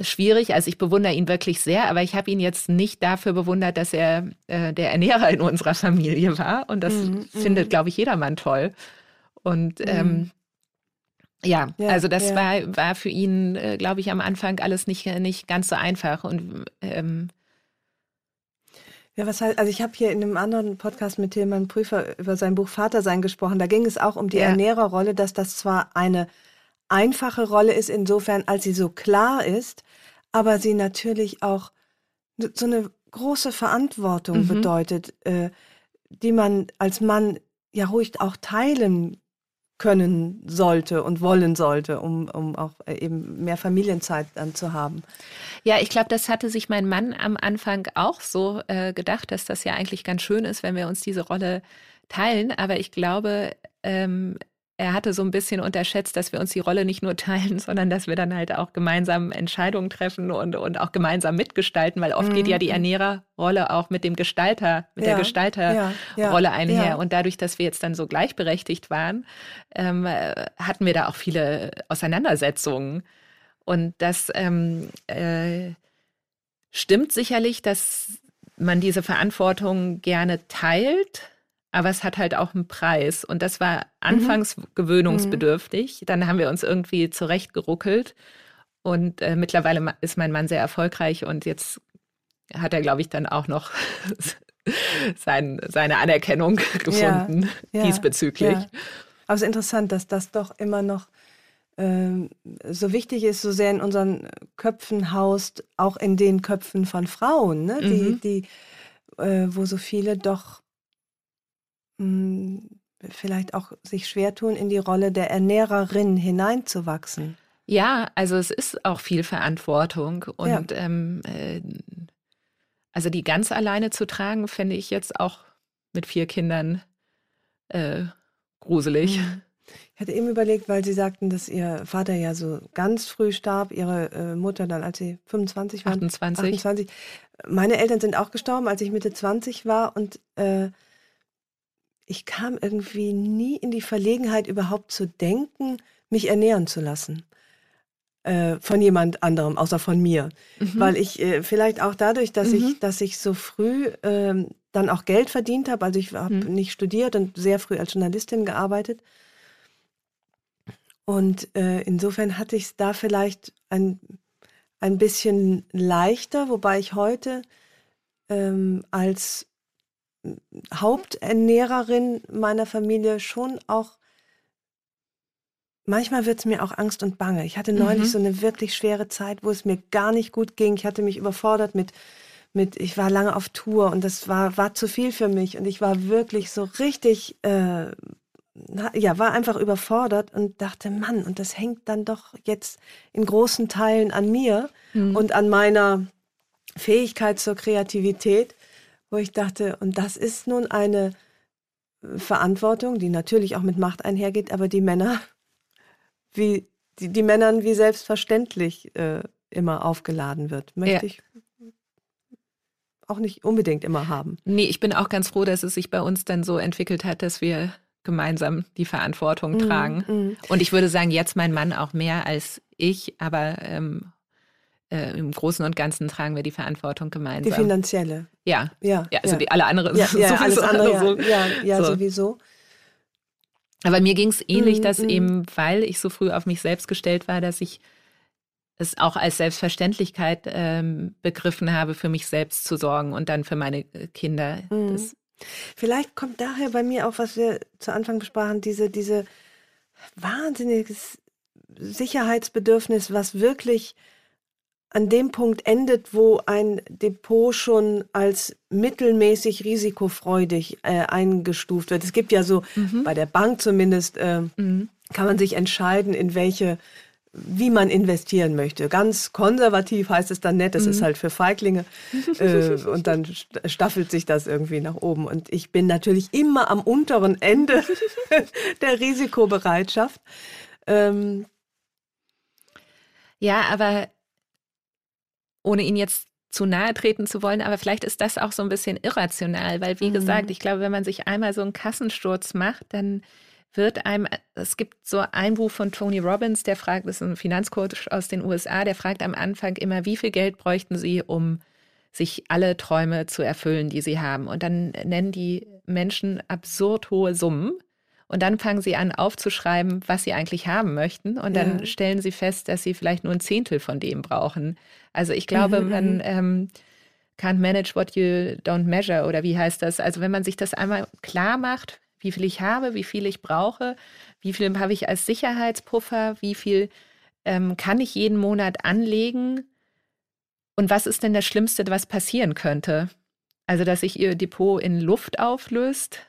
schwierig. Also ich bewundere ihn wirklich sehr, aber ich habe ihn jetzt nicht dafür bewundert, dass er äh, der Ernährer in unserer Familie war. Und das mhm, findet, mhm. glaube ich, jedermann toll. Und ähm, ja, ja, also das ja. war, war für ihn, äh, glaube ich, am Anfang alles nicht, nicht ganz so einfach. Und ähm, ja, was heißt, also ich habe hier in einem anderen Podcast mit Tilman Prüfer über sein Buch Vatersein gesprochen. Da ging es auch um die ja. Ernährerrolle, dass das zwar eine einfache Rolle ist, insofern, als sie so klar ist, aber sie natürlich auch so eine große Verantwortung mhm. bedeutet, äh, die man als Mann ja ruhig auch teilen können sollte und wollen sollte, um, um auch äh, eben mehr Familienzeit dann zu haben. Ja, ich glaube, das hatte sich mein Mann am Anfang auch so äh, gedacht, dass das ja eigentlich ganz schön ist, wenn wir uns diese Rolle teilen. Aber ich glaube, ähm, er hatte so ein bisschen unterschätzt, dass wir uns die Rolle nicht nur teilen, *laughs* sondern dass wir dann halt auch gemeinsam Entscheidungen treffen und, und auch gemeinsam mitgestalten, weil oft mhm. geht ja die mhm. Ernährerrolle auch mit dem Gestalter, mit ja, der Gestalterrolle ja, ja, einher. Und dadurch, dass wir jetzt dann so gleichberechtigt waren, ähm, hatten wir da auch viele Auseinandersetzungen. Und das ähm, äh, stimmt sicherlich, dass man diese Verantwortung gerne teilt aber es hat halt auch einen Preis. Und das war anfangs mhm. gewöhnungsbedürftig. Dann haben wir uns irgendwie zurechtgeruckelt. Und äh, mittlerweile ist mein Mann sehr erfolgreich und jetzt hat er, glaube ich, dann auch noch *laughs* sein, seine Anerkennung gefunden ja, ja, diesbezüglich. Ja. Aber es ist interessant, dass das doch immer noch ähm, so wichtig ist, so sehr in unseren Köpfen haust, auch in den Köpfen von Frauen, ne? die, mhm. die äh, wo so viele doch vielleicht auch sich schwer tun, in die Rolle der Ernährerin hineinzuwachsen. Ja, also es ist auch viel Verantwortung und ja. ähm, äh, also die ganz alleine zu tragen, fände ich jetzt auch mit vier Kindern äh, gruselig. Mhm. Ich hatte eben überlegt, weil Sie sagten, dass Ihr Vater ja so ganz früh starb, Ihre äh, Mutter dann, als Sie 25 waren. 28. 28. Meine Eltern sind auch gestorben, als ich Mitte 20 war und äh, ich kam irgendwie nie in die Verlegenheit, überhaupt zu denken, mich ernähren zu lassen. Äh, von jemand anderem, außer von mir. Mhm. Weil ich äh, vielleicht auch dadurch, dass mhm. ich, dass ich so früh äh, dann auch Geld verdient habe, also ich habe mhm. nicht studiert und sehr früh als Journalistin gearbeitet. Und äh, insofern hatte ich es da vielleicht ein, ein bisschen leichter, wobei ich heute ähm, als Haupternährerin meiner Familie schon auch, manchmal wird es mir auch Angst und Bange. Ich hatte neulich mhm. so eine wirklich schwere Zeit, wo es mir gar nicht gut ging. Ich hatte mich überfordert mit, mit ich war lange auf Tour und das war, war zu viel für mich und ich war wirklich so richtig, äh, ja, war einfach überfordert und dachte, Mann, und das hängt dann doch jetzt in großen Teilen an mir mhm. und an meiner Fähigkeit zur Kreativität wo ich dachte, und das ist nun eine äh, Verantwortung, die natürlich auch mit Macht einhergeht, aber die Männer, *laughs* wie, die, die Männern wie selbstverständlich äh, immer aufgeladen wird. Möchte ja. ich auch nicht unbedingt immer haben. Nee, ich bin auch ganz froh, dass es sich bei uns dann so entwickelt hat, dass wir gemeinsam die Verantwortung mm, tragen. Mm. Und ich würde sagen, jetzt mein Mann auch mehr als ich, aber ähm, äh, im Großen und Ganzen tragen wir die Verantwortung gemeinsam. Die finanzielle. Ja. Ja. ja also ja. die alle anderen ja, *laughs* ja, alles andere, so. ja, ja so. sowieso. Aber mir ging es ähnlich, mm, dass mm. eben, weil ich so früh auf mich selbst gestellt war, dass ich es auch als Selbstverständlichkeit ähm, begriffen habe, für mich selbst zu sorgen und dann für meine äh, Kinder. Mm. Vielleicht kommt daher bei mir auch, was wir zu Anfang besprachen, diese, diese wahnsinniges Sicherheitsbedürfnis, was wirklich an dem Punkt endet, wo ein Depot schon als mittelmäßig risikofreudig äh, eingestuft wird. Es gibt ja so, mhm. bei der Bank zumindest, äh, mhm. kann man sich entscheiden, in welche, wie man investieren möchte. Ganz konservativ heißt es dann nett, das mhm. ist halt für Feiglinge. *laughs* äh, und dann staffelt sich das irgendwie nach oben. Und ich bin natürlich immer am unteren Ende *laughs* der Risikobereitschaft. Ähm, ja, aber ohne ihn jetzt zu nahe treten zu wollen, aber vielleicht ist das auch so ein bisschen irrational, weil wie mhm. gesagt, ich glaube, wenn man sich einmal so einen Kassensturz macht, dann wird einem, es gibt so ein Buch von Tony Robbins, der fragt, das ist ein Finanzcoach aus den USA, der fragt am Anfang immer, wie viel Geld bräuchten Sie, um sich alle Träume zu erfüllen, die sie haben. Und dann nennen die Menschen absurd hohe Summen. Und dann fangen sie an aufzuschreiben, was sie eigentlich haben möchten. Und dann ja. stellen sie fest, dass sie vielleicht nur ein Zehntel von dem brauchen. Also ich glaube, mhm. man mhm. ähm, can't manage what you don't measure oder wie heißt das? Also wenn man sich das einmal klar macht, wie viel ich habe, wie viel ich brauche, wie viel habe ich als Sicherheitspuffer, wie viel ähm, kann ich jeden Monat anlegen und was ist denn das Schlimmste, was passieren könnte? Also, dass sich ihr Depot in Luft auflöst,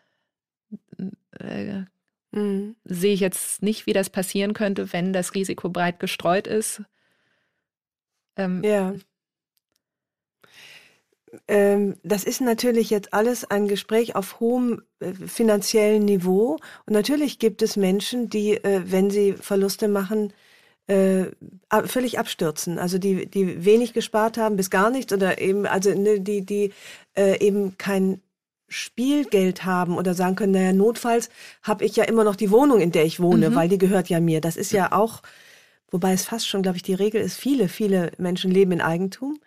äh, mhm. sehe ich jetzt nicht, wie das passieren könnte, wenn das Risiko breit gestreut ist. Ähm, ja. Ähm, das ist natürlich jetzt alles ein Gespräch auf hohem äh, finanziellen Niveau. Und natürlich gibt es Menschen, die, äh, wenn sie Verluste machen, äh, völlig abstürzen. Also die, die wenig gespart haben, bis gar nichts oder eben, also ne, die, die äh, eben kein Spielgeld haben oder sagen können, naja, notfalls habe ich ja immer noch die Wohnung, in der ich wohne, mhm. weil die gehört ja mir. Das ist ja auch, wobei es fast schon, glaube ich, die Regel ist, viele, viele Menschen leben in Eigentum.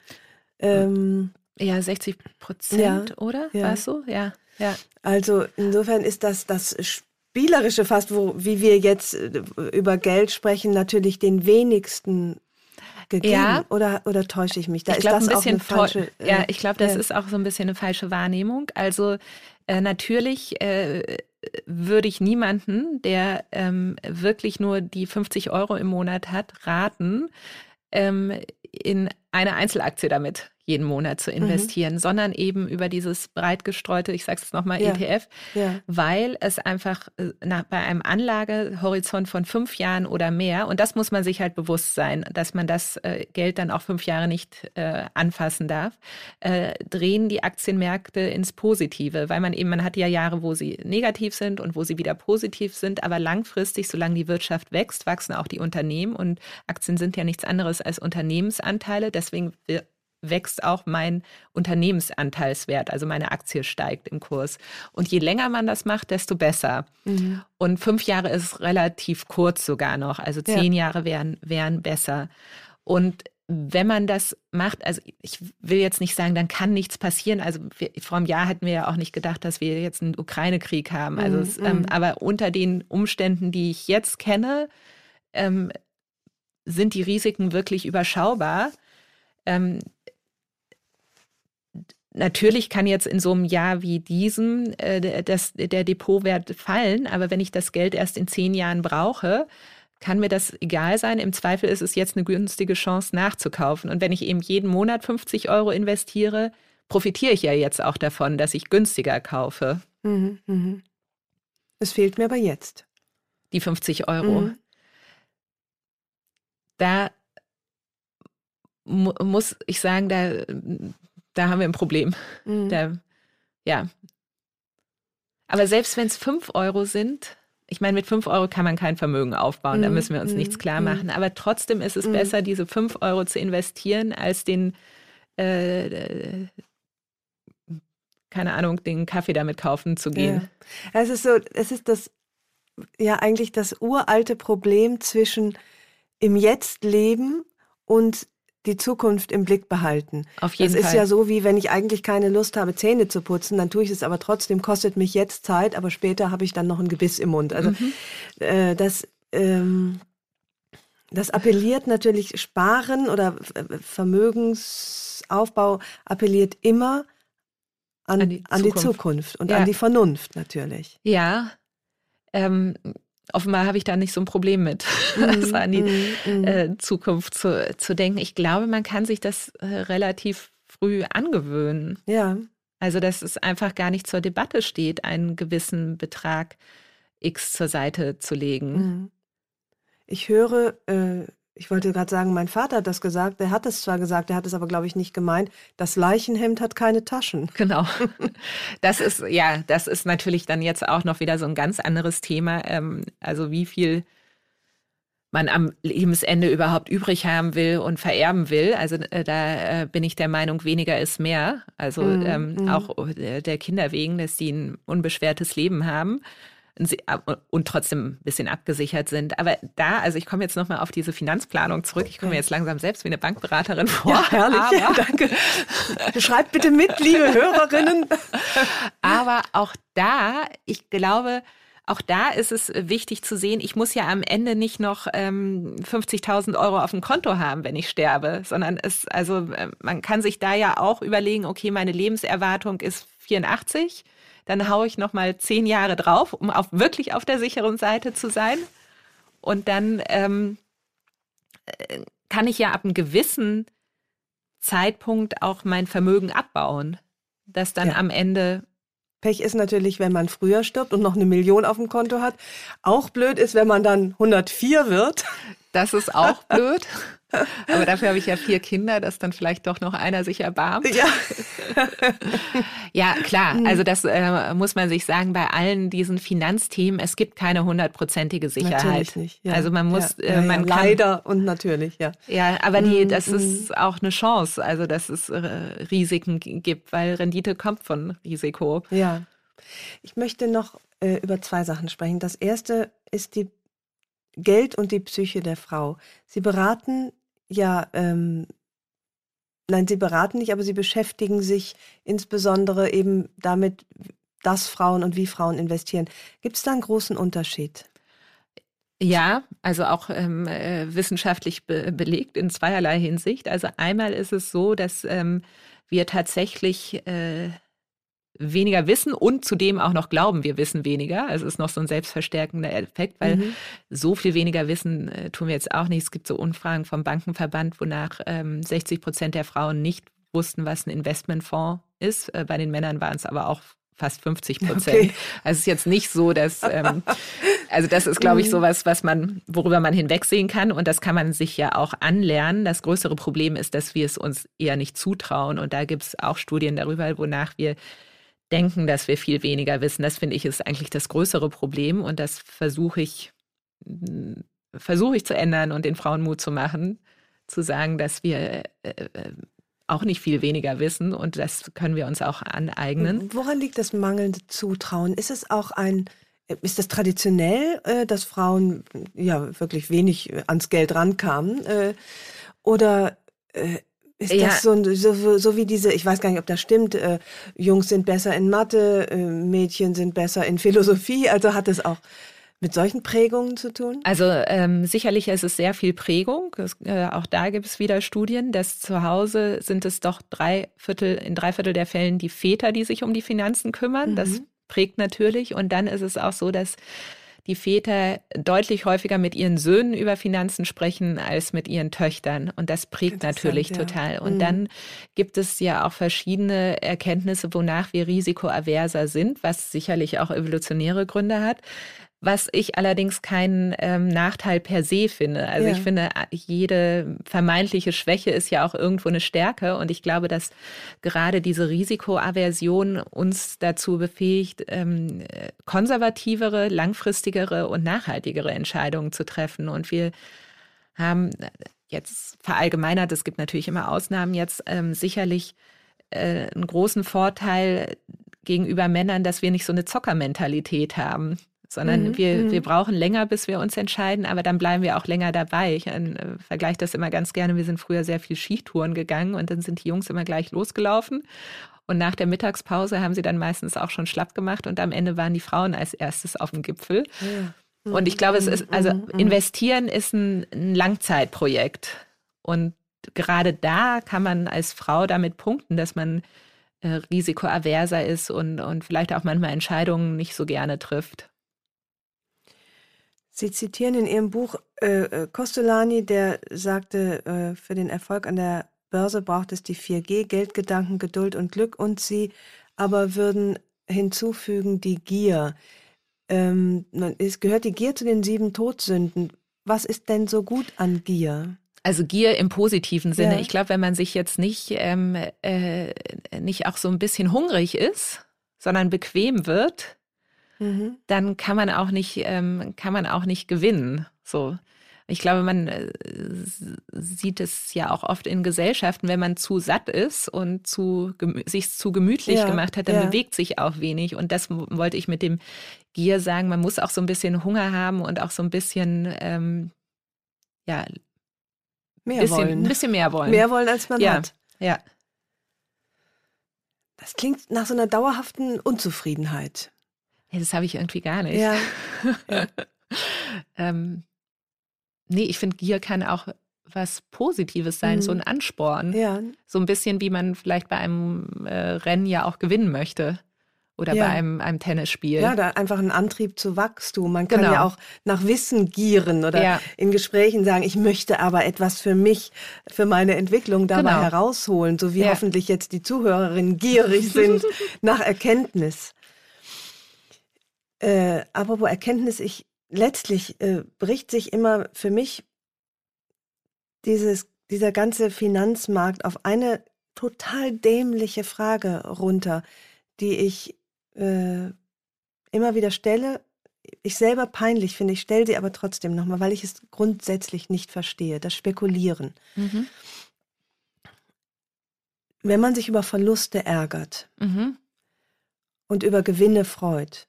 Ähm, ja, 60 Prozent, ja, oder? Ja. War es so? Ja, ja. Also insofern ist das das Spielerische fast, wo, wie wir jetzt äh, über Geld sprechen, natürlich den wenigsten gegeben. Ja. Oder, oder täusche ich mich? Da ich ist das auch eine falsche. Äh, ja, ich glaube, das ja. ist auch so ein bisschen eine falsche Wahrnehmung. Also äh, natürlich äh, würde ich niemanden, der ähm, wirklich nur die 50 Euro im Monat hat, raten, ähm, in eine Einzelaktie damit jeden Monat zu mhm. investieren, mhm. sondern eben über dieses breit gestreute, ich sage es nochmal, ja. ETF, ja. weil es einfach äh, nach, bei einem Anlagehorizont von fünf Jahren oder mehr, und das muss man sich halt bewusst sein, dass man das äh, Geld dann auch fünf Jahre nicht äh, anfassen darf, äh, drehen die Aktienmärkte ins Positive, weil man eben, man hat ja Jahre, wo sie negativ sind und wo sie wieder positiv sind, aber langfristig, solange die Wirtschaft wächst, wachsen auch die Unternehmen und Aktien sind ja nichts anderes als Unternehmensanteile, deswegen wächst auch mein Unternehmensanteilswert, also meine Aktie steigt im Kurs. Und je länger man das macht, desto besser. Mhm. Und fünf Jahre ist relativ kurz sogar noch, also zehn ja. Jahre wären, wären besser. Und wenn man das macht, also ich will jetzt nicht sagen, dann kann nichts passieren. Also wir, vor einem Jahr hatten wir ja auch nicht gedacht, dass wir jetzt einen Ukraine-Krieg haben. Also mhm. es, ähm, mhm. aber unter den Umständen, die ich jetzt kenne, ähm, sind die Risiken wirklich überschaubar. Ähm, Natürlich kann jetzt in so einem Jahr wie diesem äh, das, der Depotwert fallen, aber wenn ich das Geld erst in zehn Jahren brauche, kann mir das egal sein. Im Zweifel ist es jetzt eine günstige Chance nachzukaufen. Und wenn ich eben jeden Monat 50 Euro investiere, profitiere ich ja jetzt auch davon, dass ich günstiger kaufe. Mhm, mhm. Es fehlt mir aber jetzt. Die 50 Euro. Mhm. Da mu muss ich sagen, da da haben wir ein Problem. Mhm. Da, ja. Aber selbst wenn es fünf Euro sind, ich meine, mit fünf Euro kann man kein Vermögen aufbauen, mhm. da müssen wir uns mhm. nichts klar mhm. machen. Aber trotzdem ist es mhm. besser, diese fünf Euro zu investieren, als den, äh, keine Ahnung, den Kaffee damit kaufen zu gehen. Ja. Es ist so, es ist das, ja, eigentlich das uralte Problem zwischen im Jetzt leben und die Zukunft im Blick behalten. Auf jeden das Fall. ist ja so, wie wenn ich eigentlich keine Lust habe, Zähne zu putzen, dann tue ich es aber trotzdem, kostet mich jetzt Zeit, aber später habe ich dann noch ein Gebiss im Mund. Also mhm. äh, das, ähm, das appelliert natürlich Sparen oder Vermögensaufbau appelliert immer an, an, die, an Zukunft. die Zukunft und ja. an die Vernunft natürlich. Ja. Ähm, offenbar habe ich da nicht so ein Problem mit, *laughs* also an die mm, äh, Zukunft zu, zu denken. Ich glaube, man kann sich das äh, relativ früh angewöhnen. Ja. Also, dass es einfach gar nicht zur Debatte steht, einen gewissen Betrag X zur Seite zu legen. Mhm. Ich höre äh, ich wollte gerade sagen, mein Vater hat das gesagt, der hat es zwar gesagt, der hat es aber, glaube ich, nicht gemeint. Das Leichenhemd hat keine Taschen. *laughs* Genau. *laughs* Das ist, ja, das ist natürlich dann jetzt auch noch wieder so ein ganz anderes Thema. Ähm, also wie viel man am Lebensende überhaupt übrig haben will und vererben will. Also äh, da äh, bin ich der Meinung, weniger ist mehr. Also mm, ähm, mm. auch äh, der Kinder wegen, dass sie ein unbeschwertes Leben haben und trotzdem ein bisschen abgesichert sind. Aber da, also ich komme jetzt nochmal auf diese Finanzplanung zurück. Ich komme mir jetzt langsam selbst wie eine Bankberaterin vor. Ja, herrlich. Aber, ja, danke. Schreibt bitte mit, liebe Hörerinnen. Aber auch da, ich glaube, auch da ist es wichtig zu sehen, ich muss ja am Ende nicht noch ähm, 50.000 Euro auf dem Konto haben, wenn ich sterbe, sondern es, also äh, man kann sich da ja auch überlegen, okay, meine Lebenserwartung ist 84 dann haue ich noch mal zehn Jahre drauf, um auf, wirklich auf der sicheren Seite zu sein. Und dann ähm, äh, kann ich ja ab einem gewissen Zeitpunkt auch mein Vermögen abbauen, das dann ja. am Ende Pech ist natürlich, wenn man früher stirbt und noch eine Million auf dem Konto hat. Auch blöd ist, wenn man dann 104 wird. Das ist auch *laughs* blöd. Aber dafür habe ich ja vier Kinder, dass dann vielleicht doch noch einer sich erbarmt. Ja, *laughs* ja klar. Mhm. Also das äh, muss man sich sagen bei allen diesen Finanzthemen. Es gibt keine hundertprozentige Sicherheit. Natürlich nicht. Ja. Also man muss, ja, äh, man kann, leider und natürlich, ja. Ja, aber die, mhm, das mhm. ist auch eine Chance. Also dass es äh, Risiken gibt, weil Rendite kommt von Risiko. Ja. Ich möchte noch äh, über zwei Sachen sprechen. Das erste ist die Geld und die Psyche der Frau. Sie beraten ja, ähm, nein, Sie beraten nicht, aber Sie beschäftigen sich insbesondere eben damit, dass Frauen und wie Frauen investieren. Gibt es da einen großen Unterschied? Ja, also auch ähm, äh, wissenschaftlich be belegt in zweierlei Hinsicht. Also einmal ist es so, dass ähm, wir tatsächlich äh, weniger wissen und zudem auch noch glauben, wir wissen weniger. Also ist noch so ein selbstverstärkender Effekt, weil mhm. so viel weniger wissen äh, tun wir jetzt auch nicht. Es gibt so Umfragen vom Bankenverband, wonach ähm, 60 Prozent der Frauen nicht wussten, was ein Investmentfonds ist. Äh, bei den Männern waren es aber auch fast 50 Prozent. Okay. Also es ist jetzt nicht so, dass, ähm, *laughs* also das ist, glaube ich, mhm. sowas, was man, worüber man hinwegsehen kann und das kann man sich ja auch anlernen. Das größere Problem ist, dass wir es uns eher nicht zutrauen und da gibt es auch Studien darüber, wonach wir denken, dass wir viel weniger wissen. Das finde ich ist eigentlich das größere Problem und das versuche ich, hm, versuche ich zu ändern und den Frauen Mut zu machen, zu sagen, dass wir äh, äh, auch nicht viel weniger wissen und das können wir uns auch aneignen. Woran liegt das mangelnde Zutrauen? Ist es auch ein ist das traditionell, äh, dass Frauen ja wirklich wenig ans Geld rankamen? Oder ist ja. das so, so, so wie diese, ich weiß gar nicht, ob das stimmt, äh, Jungs sind besser in Mathe, äh, Mädchen sind besser in Philosophie, also hat es auch mit solchen Prägungen zu tun? Also ähm, sicherlich ist es sehr viel Prägung. Es, äh, auch da gibt es wieder Studien, dass zu Hause sind es doch drei Viertel, in drei Viertel der Fällen die Väter, die sich um die Finanzen kümmern. Mhm. Das prägt natürlich. Und dann ist es auch so, dass die Väter deutlich häufiger mit ihren Söhnen über Finanzen sprechen als mit ihren Töchtern. Und das prägt natürlich ja. total. Und mhm. dann gibt es ja auch verschiedene Erkenntnisse, wonach wir risikoaverser sind, was sicherlich auch evolutionäre Gründe hat was ich allerdings keinen ähm, Nachteil per se finde. Also ja. ich finde, jede vermeintliche Schwäche ist ja auch irgendwo eine Stärke und ich glaube, dass gerade diese Risikoaversion uns dazu befähigt, ähm, konservativere, langfristigere und nachhaltigere Entscheidungen zu treffen. Und wir haben jetzt verallgemeinert, es gibt natürlich immer Ausnahmen, jetzt ähm, sicherlich äh, einen großen Vorteil gegenüber Männern, dass wir nicht so eine Zockermentalität haben sondern mhm. wir, wir mhm. brauchen länger, bis wir uns entscheiden, aber dann bleiben wir auch länger dabei. Ich äh, vergleiche das immer ganz gerne. Wir sind früher sehr viel Skitouren gegangen und dann sind die Jungs immer gleich losgelaufen. Und nach der Mittagspause haben sie dann meistens auch schon schlapp gemacht und am Ende waren die Frauen als erstes auf dem Gipfel. Ja. Und ich glaube, es ist, also mhm. investieren ist ein, ein Langzeitprojekt. Und gerade da kann man als Frau damit punkten, dass man äh, risikoaverser ist und, und vielleicht auch manchmal Entscheidungen nicht so gerne trifft. Sie zitieren in Ihrem Buch äh, äh, Costolani, der sagte, äh, für den Erfolg an der Börse braucht es die 4G, Geldgedanken, Geduld und Glück. Und Sie aber würden hinzufügen die Gier. Ähm, es gehört die Gier zu den sieben Todsünden. Was ist denn so gut an Gier? Also Gier im positiven Sinne. Ja. Ich glaube, wenn man sich jetzt nicht, ähm, äh, nicht auch so ein bisschen hungrig ist, sondern bequem wird, Mhm. dann kann man auch nicht, ähm, kann man auch nicht gewinnen. So. Ich glaube, man äh, sieht es ja auch oft in Gesellschaften, wenn man zu satt ist und zu, sich zu gemütlich ja, gemacht hat, dann ja. bewegt sich auch wenig. Und das wollte ich mit dem Gier sagen. Man muss auch so ein bisschen Hunger haben und auch so ein bisschen, ähm, ja, mehr bisschen, wollen. Ein bisschen mehr wollen. Mehr wollen, als man ja, hat. Ja. Das klingt nach so einer dauerhaften Unzufriedenheit. Ja, das habe ich irgendwie gar nicht. Ja. *laughs* ja. ähm, nee, ich finde, Gier kann auch was Positives sein, mhm. so ein Ansporn. Ja. So ein bisschen, wie man vielleicht bei einem äh, Rennen ja auch gewinnen möchte. Oder ja. bei einem, einem Tennisspiel. Ja, da einfach ein Antrieb zu Wachstum. Man kann genau. ja auch nach Wissen gieren oder ja. in Gesprächen sagen, ich möchte aber etwas für mich, für meine Entwicklung dabei genau. herausholen, so wie hoffentlich jetzt die Zuhörerinnen gierig sind *laughs* nach Erkenntnis. Äh, apropos Erkenntnis, ich letztlich äh, bricht sich immer für mich dieses, dieser ganze Finanzmarkt auf eine total dämliche Frage runter, die ich äh, immer wieder stelle. Ich selber peinlich finde, ich stelle sie aber trotzdem nochmal, weil ich es grundsätzlich nicht verstehe, das Spekulieren. Mhm. Wenn man sich über Verluste ärgert mhm. und über Gewinne freut,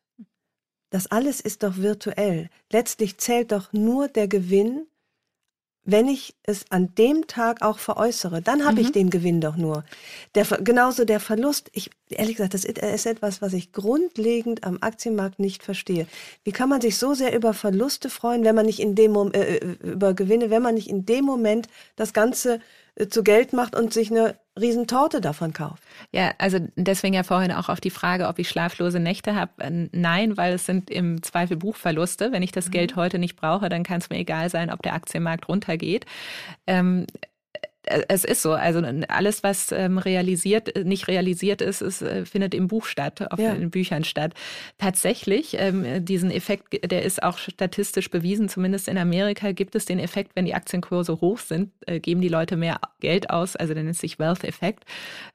das alles ist doch virtuell. Letztlich zählt doch nur der Gewinn, wenn ich es an dem Tag auch veräußere. Dann habe mhm. ich den Gewinn doch nur. Der, genauso der Verlust. Ich, ehrlich gesagt, das ist etwas, was ich grundlegend am Aktienmarkt nicht verstehe. Wie kann man sich so sehr über Verluste freuen, wenn man nicht in dem äh, äh, über Gewinne, wenn man nicht in dem Moment das Ganze äh, zu Geld macht und sich eine Riesentorte davon kauft. Ja, also deswegen ja vorhin auch auf die Frage, ob ich schlaflose Nächte habe. Äh, nein, weil es sind im Zweifel Buchverluste. Wenn ich das mhm. Geld heute nicht brauche, dann kann es mir egal sein, ob der Aktienmarkt runtergeht. Ähm, äh, es ist so. Also alles, was ähm, realisiert, äh, nicht realisiert ist, ist äh, findet im Buch statt, auf ja. den Büchern statt. Tatsächlich, ähm, diesen Effekt, der ist auch statistisch bewiesen, zumindest in Amerika gibt es den Effekt, wenn die Aktienkurse hoch sind, äh, geben die Leute mehr Geld aus, also der nennt sich Wealth-Effekt,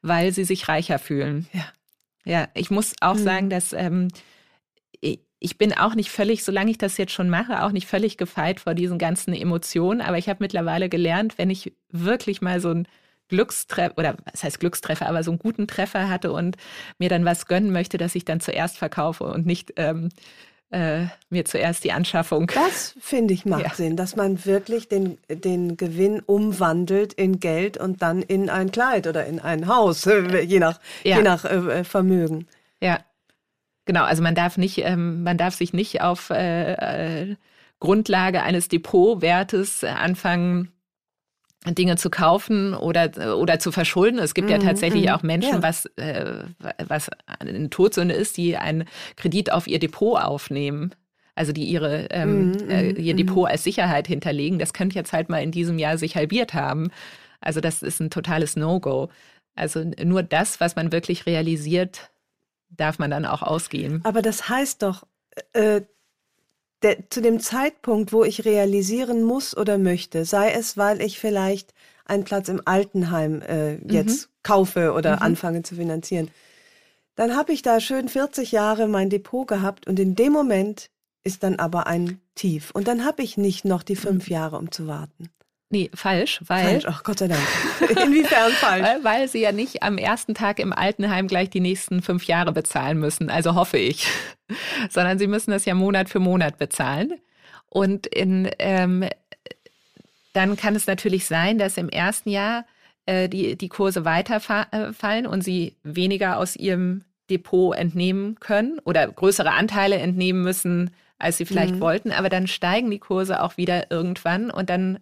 weil sie sich reicher fühlen. Ja. Ja, ich muss auch mhm. sagen, dass ähm, ich bin auch nicht völlig, solange ich das jetzt schon mache, auch nicht völlig gefeit vor diesen ganzen Emotionen. Aber ich habe mittlerweile gelernt, wenn ich wirklich mal so ein Glückstreffer, oder was heißt Glückstreffer, aber so einen guten Treffer hatte und mir dann was gönnen möchte, dass ich dann zuerst verkaufe und nicht ähm, äh, mir zuerst die Anschaffung. Das finde ich macht ja. Sinn, dass man wirklich den, den Gewinn umwandelt in Geld und dann in ein Kleid oder in ein Haus, *laughs* je nach, ja. je nach äh, Vermögen. Ja, Genau, also man darf nicht, ähm, man darf sich nicht auf äh, äh, Grundlage eines Depotwertes anfangen, Dinge zu kaufen oder, oder zu verschulden. Es gibt mhm, ja tatsächlich mhm, auch Menschen, ja. was, äh, was eine Todsünde ist, die einen Kredit auf ihr Depot aufnehmen. Also die ihre ähm, mhm, äh, ihr mhm. Depot als Sicherheit hinterlegen. Das könnte jetzt halt mal in diesem Jahr sich halbiert haben. Also das ist ein totales No-Go. Also nur das, was man wirklich realisiert, darf man dann auch ausgehen. Aber das heißt doch, äh, der, zu dem Zeitpunkt, wo ich realisieren muss oder möchte, sei es, weil ich vielleicht einen Platz im Altenheim äh, jetzt mhm. kaufe oder mhm. anfange zu finanzieren, dann habe ich da schön 40 Jahre mein Depot gehabt und in dem Moment ist dann aber ein Tief. Und dann habe ich nicht noch die fünf mhm. Jahre, um zu warten. Nee, falsch, weil. Falsch, ach Gott sei Dank. Inwiefern falsch? Weil, *laughs* weil sie ja nicht am ersten Tag im Altenheim gleich die nächsten fünf Jahre bezahlen müssen, also hoffe ich. *laughs* Sondern sie müssen das ja Monat für Monat bezahlen. Und in, ähm, dann kann es natürlich sein, dass im ersten Jahr äh, die, die Kurse weiterfallen äh, und sie weniger aus ihrem Depot entnehmen können oder größere Anteile entnehmen müssen, als sie vielleicht mhm. wollten. Aber dann steigen die Kurse auch wieder irgendwann und dann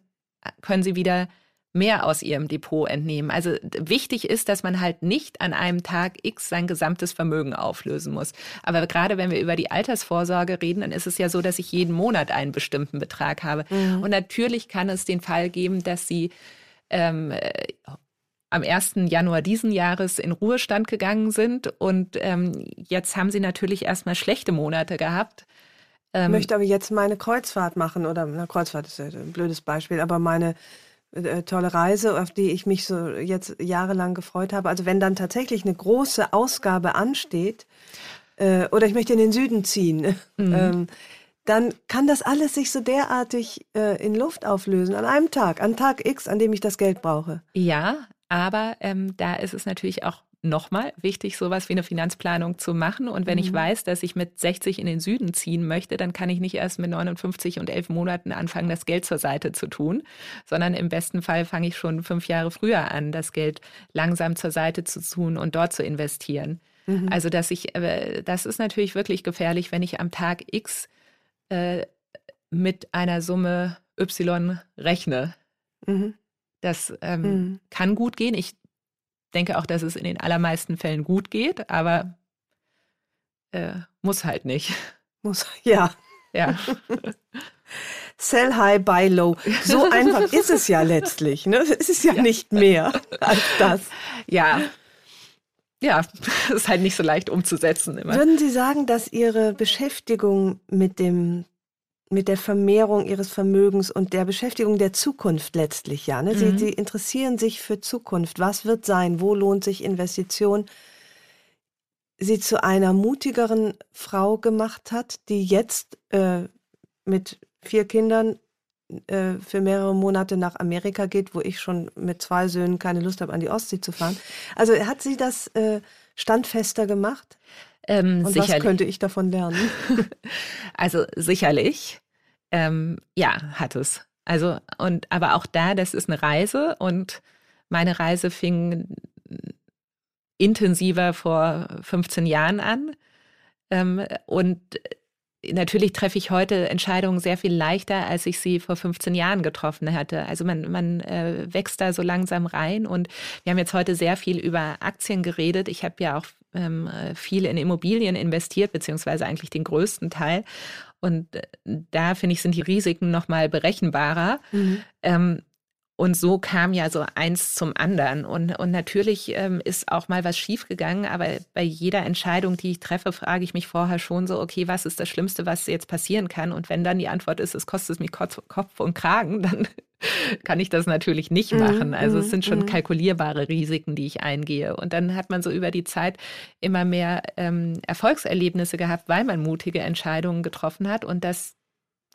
können sie wieder mehr aus ihrem Depot entnehmen. Also wichtig ist, dass man halt nicht an einem Tag X sein gesamtes Vermögen auflösen muss. Aber gerade wenn wir über die Altersvorsorge reden, dann ist es ja so, dass ich jeden Monat einen bestimmten Betrag habe. Mhm. Und natürlich kann es den Fall geben, dass Sie ähm, am 1. Januar diesen Jahres in Ruhestand gegangen sind und ähm, jetzt haben Sie natürlich erstmal schlechte Monate gehabt ähm, möchte aber jetzt meine Kreuzfahrt machen oder na, Kreuzfahrt ist ein blödes Beispiel, aber meine äh, tolle Reise, auf die ich mich so jetzt jahrelang gefreut habe. Also wenn dann tatsächlich eine große Ausgabe ansteht äh, oder ich möchte in den Süden ziehen, *laughs* mhm. ähm, dann kann das alles sich so derartig äh, in Luft auflösen an einem Tag, an Tag X, an dem ich das Geld brauche. Ja, aber ähm, da ist es natürlich auch nochmal wichtig, sowas wie eine Finanzplanung zu machen. Und wenn mhm. ich weiß, dass ich mit 60 in den Süden ziehen möchte, dann kann ich nicht erst mit 59 und 11 Monaten anfangen, das Geld zur Seite zu tun, sondern im besten Fall fange ich schon fünf Jahre früher an, das Geld langsam zur Seite zu tun und dort zu investieren. Mhm. Also, dass ich, äh, das ist natürlich wirklich gefährlich, wenn ich am Tag X äh, mit einer Summe Y rechne. Mhm. Das ähm, mhm. kann gut gehen. Ich denke auch, dass es in den allermeisten Fällen gut geht, aber äh, muss halt nicht. Muss, ja. Ja. *laughs* Sell high, buy low. So einfach ist es ja letztlich. Ne? Es ist ja, ja, nicht mehr als das. Ja. Ja, es *laughs* ist halt nicht so leicht umzusetzen. Immer. Würden Sie sagen, dass Ihre Beschäftigung mit dem mit der Vermehrung ihres Vermögens und der Beschäftigung der Zukunft letztlich, ja. Ne? Sie, mhm. sie interessieren sich für Zukunft. Was wird sein? Wo lohnt sich Investition? Sie zu einer mutigeren Frau gemacht hat, die jetzt äh, mit vier Kindern äh, für mehrere Monate nach Amerika geht, wo ich schon mit zwei Söhnen keine Lust habe, an die Ostsee zu fahren. Also hat sie das äh, standfester gemacht? Ähm, Und sicherlich. was könnte ich davon lernen? *laughs* also sicherlich. Ähm, ja, hat es. Also, und aber auch da, das ist eine Reise und meine Reise fing intensiver vor 15 Jahren an. Ähm, und natürlich treffe ich heute Entscheidungen sehr viel leichter, als ich sie vor 15 Jahren getroffen hatte. Also man, man äh, wächst da so langsam rein und wir haben jetzt heute sehr viel über Aktien geredet. Ich habe ja auch ähm, viel in Immobilien investiert, beziehungsweise eigentlich den größten Teil. Und äh, da finde ich, sind die Risiken nochmal berechenbarer. Mhm. Ähm, und so kam ja so eins zum anderen. Und, und natürlich ähm, ist auch mal was schiefgegangen, aber bei jeder Entscheidung, die ich treffe, frage ich mich vorher schon so, okay, was ist das Schlimmste, was jetzt passieren kann? Und wenn dann die Antwort ist, es kostet mich Kopf und Kragen, *laughs* dann kann ich das natürlich nicht mhm, machen. Also es mhm, sind schon mhm. kalkulierbare Risiken, die ich eingehe. Und dann hat man so über die Zeit immer mehr ähm, Erfolgserlebnisse gehabt, weil man mutige Entscheidungen getroffen hat. Und das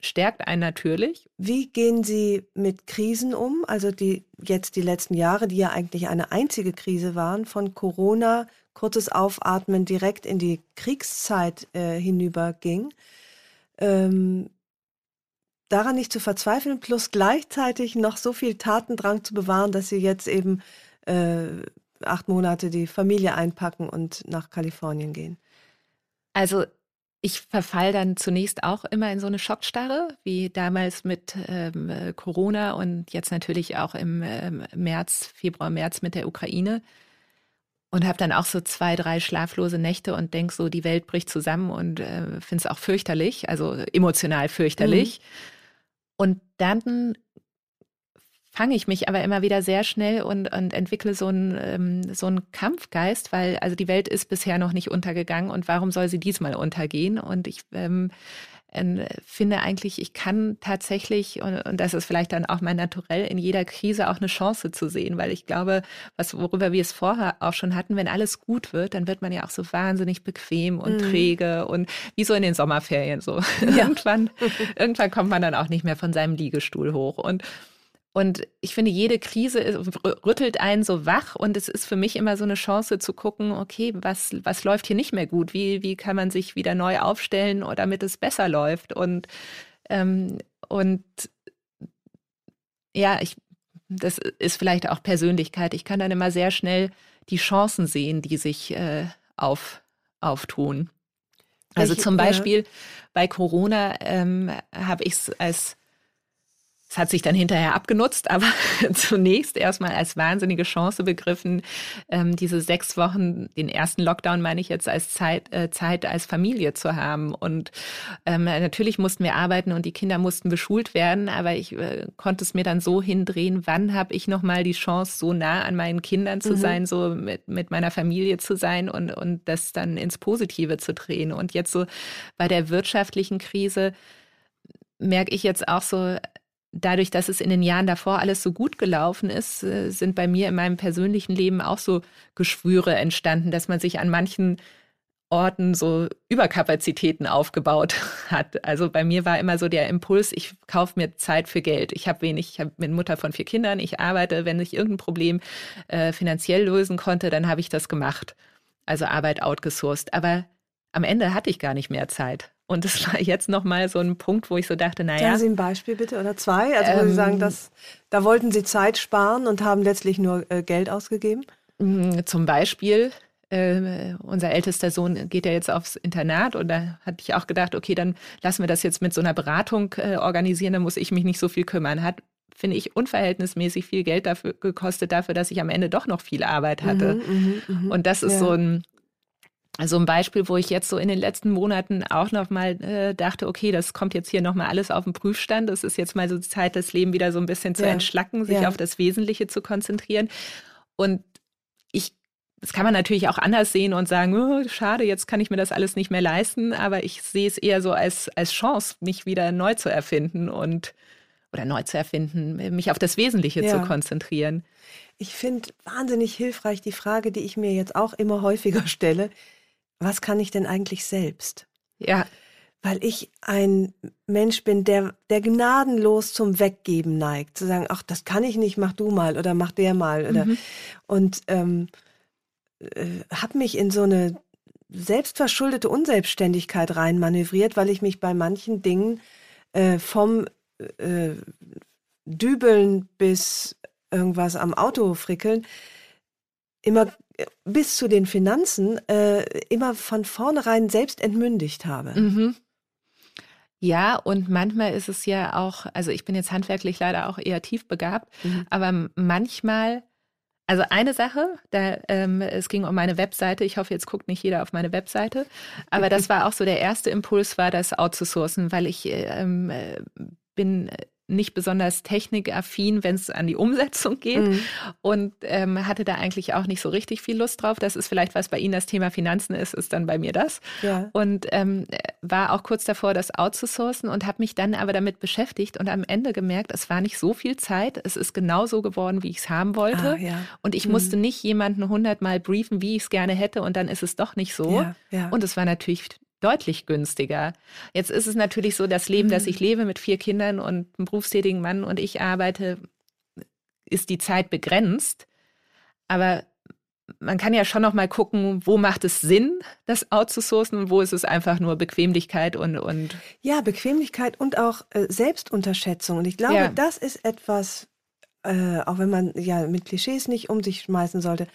stärkt einen natürlich. Wie gehen Sie mit Krisen um? Also die jetzt die letzten Jahre, die ja eigentlich eine einzige Krise waren, von Corona, kurzes Aufatmen direkt in die Kriegszeit äh, hinüberging. Ähm, daran nicht zu verzweifeln, plus gleichzeitig noch so viel Tatendrang zu bewahren, dass Sie jetzt eben äh, acht Monate die Familie einpacken und nach Kalifornien gehen. Also ich verfall dann zunächst auch immer in so eine Schockstarre, wie damals mit ähm, Corona und jetzt natürlich auch im ähm, März, Februar, März mit der Ukraine. Und habe dann auch so zwei, drei schlaflose Nächte und denk so, die Welt bricht zusammen und äh, finde es auch fürchterlich, also emotional fürchterlich. Mhm. Und dann fange ich mich aber immer wieder sehr schnell und, und entwickle so einen, ähm, so einen Kampfgeist, weil also die Welt ist bisher noch nicht untergegangen und warum soll sie diesmal untergehen? Und ich ähm, äh, finde eigentlich, ich kann tatsächlich, und, und, das ist vielleicht dann auch mein Naturell, in jeder Krise auch eine Chance zu sehen, weil ich glaube, was, worüber wir es vorher auch schon hatten, wenn alles gut wird, dann wird man ja auch so wahnsinnig bequem und mhm. träge und wie so in den Sommerferien so. Ja. *laughs* irgendwann, *laughs* irgendwann kommt man dann auch nicht mehr von seinem Liegestuhl hoch. Und und ich finde, jede Krise rüttelt einen so wach und es ist für mich immer so eine Chance zu gucken, okay, was, was läuft hier nicht mehr gut? Wie, wie kann man sich wieder neu aufstellen, damit es besser läuft? Und, ähm, und ja, ich, das ist vielleicht auch Persönlichkeit. Ich kann dann immer sehr schnell die Chancen sehen, die sich äh, auf, auftun. Also zum Beispiel bei Corona ähm, habe ich es als es hat sich dann hinterher abgenutzt, aber *laughs* zunächst erstmal als wahnsinnige Chance begriffen, ähm, diese sechs Wochen, den ersten Lockdown meine ich jetzt als Zeit, äh, Zeit als Familie zu haben. Und ähm, natürlich mussten wir arbeiten und die Kinder mussten beschult werden, aber ich äh, konnte es mir dann so hindrehen, wann habe ich nochmal die Chance, so nah an meinen Kindern zu mhm. sein, so mit, mit meiner Familie zu sein und, und das dann ins Positive zu drehen. Und jetzt so bei der wirtschaftlichen Krise merke ich jetzt auch so, dadurch, dass es in den Jahren davor alles so gut gelaufen ist, äh, sind bei mir in meinem persönlichen Leben auch so Geschwüre entstanden, dass man sich an manchen Orten so Überkapazitäten aufgebaut *laughs* hat. Also bei mir war immer so der Impuls, ich kaufe mir Zeit für Geld. Ich habe wenig, ich hab, bin Mutter von vier Kindern, ich arbeite, wenn ich irgendein Problem äh, finanziell lösen konnte, dann habe ich das gemacht. Also Arbeit outgesourced. Aber am Ende hatte ich gar nicht mehr Zeit. Und es *laughs* war jetzt nochmal so ein Punkt, wo ich so dachte, naja. Sagen Sie ein Beispiel bitte oder zwei? Also wo ähm, Sie sagen, dass, da wollten Sie Zeit sparen und haben letztlich nur äh, Geld ausgegeben? Mm, zum Beispiel äh, unser ältester Sohn geht ja jetzt aufs Internat und da hatte ich auch gedacht, okay, dann lassen wir das jetzt mit so einer Beratung äh, organisieren, dann muss ich mich nicht so viel kümmern. Hat, finde ich, unverhältnismäßig viel Geld dafür gekostet, dafür, dass ich am Ende doch noch viel Arbeit hatte. Mhm, mh, mh. Und das ist ja. so ein also ein Beispiel, wo ich jetzt so in den letzten Monaten auch nochmal äh, dachte, okay, das kommt jetzt hier nochmal alles auf den Prüfstand. Es ist jetzt mal so die Zeit, das Leben wieder so ein bisschen zu ja. entschlacken, sich ja. auf das Wesentliche zu konzentrieren. Und ich das kann man natürlich auch anders sehen und sagen, oh, schade, jetzt kann ich mir das alles nicht mehr leisten, aber ich sehe es eher so als, als Chance, mich wieder neu zu erfinden und oder neu zu erfinden, mich auf das Wesentliche ja. zu konzentrieren. Ich finde wahnsinnig hilfreich die Frage, die ich mir jetzt auch immer häufiger stelle. Was kann ich denn eigentlich selbst? Ja. Weil ich ein Mensch bin, der, der gnadenlos zum Weggeben neigt. Zu sagen, ach, das kann ich nicht, mach du mal oder mach der mal. Oder, mhm. Und ähm, äh, habe mich in so eine selbstverschuldete Unselbstständigkeit reinmanövriert, weil ich mich bei manchen Dingen äh, vom äh, Dübeln bis irgendwas am Auto frickeln immer äh, bis zu den Finanzen äh, immer von vornherein selbst entmündigt habe. Mhm. Ja, und manchmal ist es ja auch, also ich bin jetzt handwerklich leider auch eher tief begabt, mhm. aber manchmal also eine Sache, da, ähm, es ging um meine Webseite. Ich hoffe, jetzt guckt nicht jeder auf meine Webseite. Aber das *laughs* war auch so der erste Impuls, war das outzusourcen, weil ich ähm, äh, bin nicht besonders technikaffin, wenn es an die Umsetzung geht mhm. und ähm, hatte da eigentlich auch nicht so richtig viel Lust drauf. Das ist vielleicht, was bei Ihnen das Thema Finanzen ist, ist dann bei mir das. Ja. Und ähm, war auch kurz davor, das outzusourcen und habe mich dann aber damit beschäftigt und am Ende gemerkt, es war nicht so viel Zeit. Es ist genau so geworden, wie ich es haben wollte. Ah, ja. Und ich mhm. musste nicht jemanden hundertmal briefen, wie ich es gerne hätte und dann ist es doch nicht so. Ja, und es war natürlich deutlich günstiger. Jetzt ist es natürlich so, das Leben, mhm. das ich lebe mit vier Kindern und einem berufstätigen Mann und ich arbeite, ist die Zeit begrenzt. Aber man kann ja schon noch mal gucken, wo macht es Sinn, das outzusourcen und wo ist es einfach nur Bequemlichkeit und und ja Bequemlichkeit und auch äh, Selbstunterschätzung und ich glaube, ja. das ist etwas, äh, auch wenn man ja mit Klischees nicht um sich schmeißen sollte,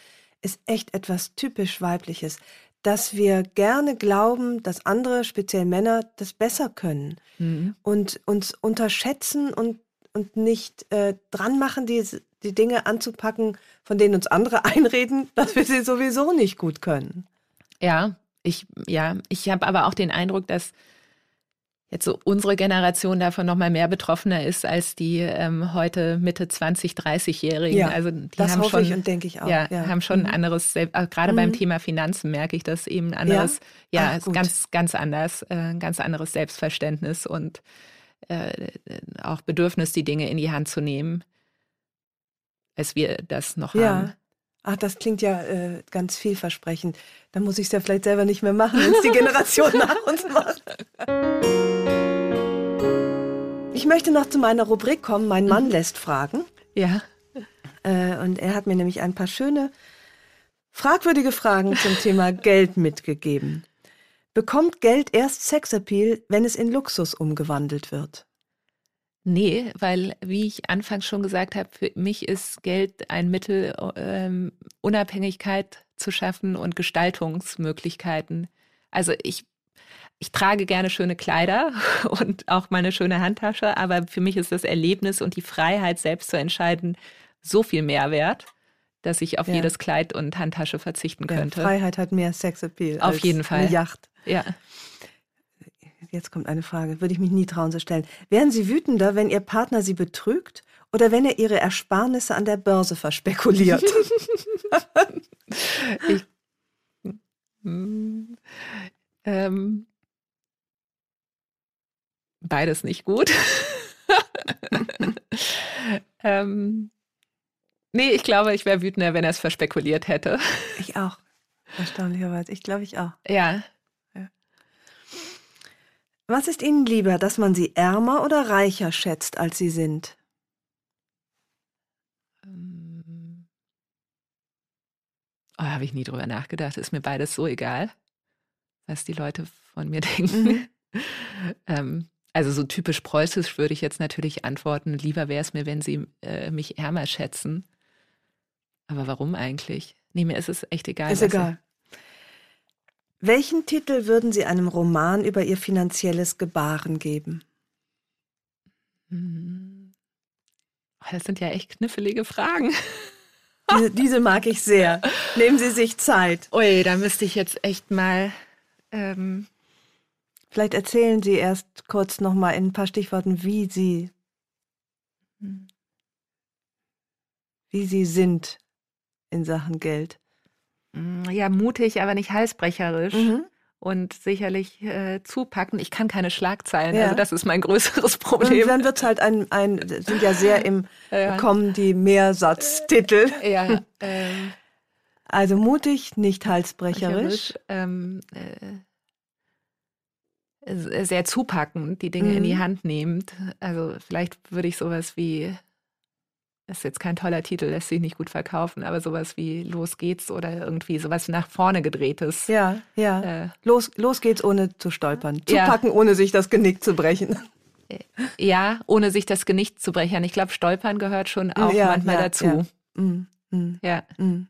ist echt etwas typisch weibliches dass wir gerne glauben, dass andere, speziell Männer, das besser können mhm. und uns unterschätzen und, und nicht äh, dran machen, die, die Dinge anzupacken, von denen uns andere *laughs* einreden, dass wir sie sowieso nicht gut können. Ja, ich, ja, ich habe aber auch den Eindruck, dass jetzt so unsere Generation davon noch mal mehr betroffener ist als die ähm, heute Mitte 20, 30-Jährigen. Ja, also die das haben hoffe schon, ich und denke ich auch. Ja, ja. haben schon mhm. ein anderes, gerade mhm. beim Thema Finanzen merke ich das eben anderes, ja, ja Ach, ganz, ganz anders, äh, ein ganz anderes Selbstverständnis und äh, auch Bedürfnis, die Dinge in die Hand zu nehmen, als wir das noch ja. haben. Ach, das klingt ja äh, ganz vielversprechend. Dann muss ich es ja vielleicht selber nicht mehr machen, wenn es die Generation *laughs* nach uns macht. Ich möchte noch zu meiner Rubrik kommen. Mein Mann mhm. lässt fragen. Ja. Äh, und er hat mir nämlich ein paar schöne, fragwürdige Fragen zum Thema *laughs* Geld mitgegeben. Bekommt Geld erst Sexappeal, wenn es in Luxus umgewandelt wird? Nee, weil, wie ich anfangs schon gesagt habe, für mich ist Geld ein Mittel, ähm, Unabhängigkeit zu schaffen und Gestaltungsmöglichkeiten. Also ich, ich trage gerne schöne Kleider *laughs* und auch meine schöne Handtasche, aber für mich ist das Erlebnis und die Freiheit, selbst zu entscheiden, so viel mehr wert, dass ich auf ja. jedes Kleid und Handtasche verzichten könnte. Ja, Freiheit hat mehr Sexappeal. Auf jeden Fall. Eine Yacht. Ja jetzt kommt eine Frage, würde ich mich nie trauen zu stellen. Wären Sie wütender, wenn Ihr Partner Sie betrügt oder wenn er Ihre Ersparnisse an der Börse verspekuliert? *laughs* *laughs* ich, mm, ähm, beides nicht gut. *laughs* ähm, nee, ich glaube, ich wäre wütender, wenn er es verspekuliert hätte. Ich auch. Erstaunlicherweise. Ich glaube ich auch. Ja. Was ist Ihnen lieber, dass man Sie ärmer oder reicher schätzt, als Sie sind? Ähm. Oh, habe ich nie drüber nachgedacht. Ist mir beides so egal, was die Leute von mir *laughs* denken. Mhm. ähm, also so typisch preußisch würde ich jetzt natürlich antworten, lieber wäre es mir, wenn Sie äh, mich ärmer schätzen. Aber warum eigentlich? Nee, mir ist es echt egal. Ist egal. Welchen Titel würden Sie einem Roman über Ihr finanzielles Gebaren geben? Hm. Oh, Das sind ja echt knifflige Fragen. *laughs* Diese, diese mag ich sehr. Nehmen Sie sich Zeit. Ui, da müsste ich jetzt echt mal. Ähm, Vielleicht erzählen Sie erst kurz noch mal in ein paar Stichworten, wie Sie, wie Sie sind in Sachen Geld. Mm, ja, mutig, aber nicht halsbrecherisch. Mhm. Und sicherlich äh, zupacken. Ich kann keine Schlagzeilen. Ja. Also, das ist mein größeres Und Problem. dann wird es halt ein, ein, sind ja sehr im *laughs* Ja. kommen die Mehrsatztitel. Ja, *laughs* ähm, Also mutig, nicht halsbrecherisch. ähm, äh, sehr zupackend, die Dinge in die Mhm. Hand nehmend. Also vielleicht würde ich sowas wie, ist jetzt kein toller Titel, lässt sich nicht gut verkaufen, aber sowas wie Los geht's oder irgendwie sowas nach vorne gedrehtes. Ja, ja. Äh, Los, los geht's, ohne zu stolpern. Ja. Zupacken, ohne sich das Genick zu brechen. ja, ohne sich das Genick zu brechen. Ich glaube, Stolpern gehört schon auch Ja, manchmal ja, dazu. Mm, mm, Ja. mm.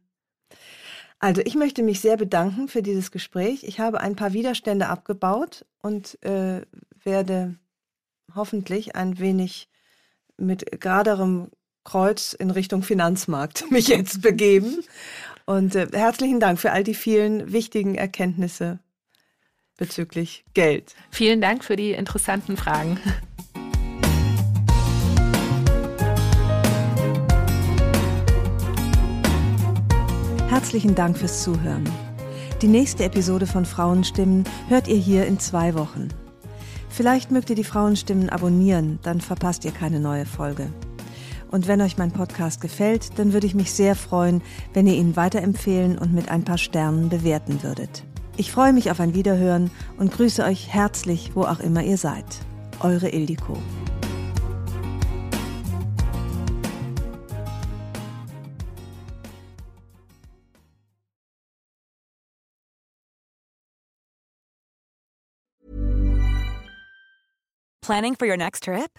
Also ich möchte mich sehr bedanken für dieses Gespräch. Ich habe ein paar Widerstände abgebaut und äh, werde hoffentlich ein wenig mit geraderem Kreuz in Richtung Finanzmarkt *laughs* mich jetzt begeben. Und äh, herzlichen Dank für all die vielen wichtigen Erkenntnisse bezüglich Geld. Vielen Dank für die interessanten Fragen. Herzlichen Dank fürs Zuhören. Die nächste Episode von Frauenstimmen hört ihr hier in zwei Wochen. Vielleicht mögt ihr die Frauenstimmen abonnieren, dann verpasst ihr keine neue Folge. Und wenn euch mein Podcast gefällt, dann würde ich mich sehr freuen, wenn ihr ihn weiterempfehlen und mit ein paar Sternen bewerten würdet. Ich freue mich auf ein Wiederhören und grüße euch herzlich, wo auch immer ihr seid. Eure Ildiko. Planning for your next trip?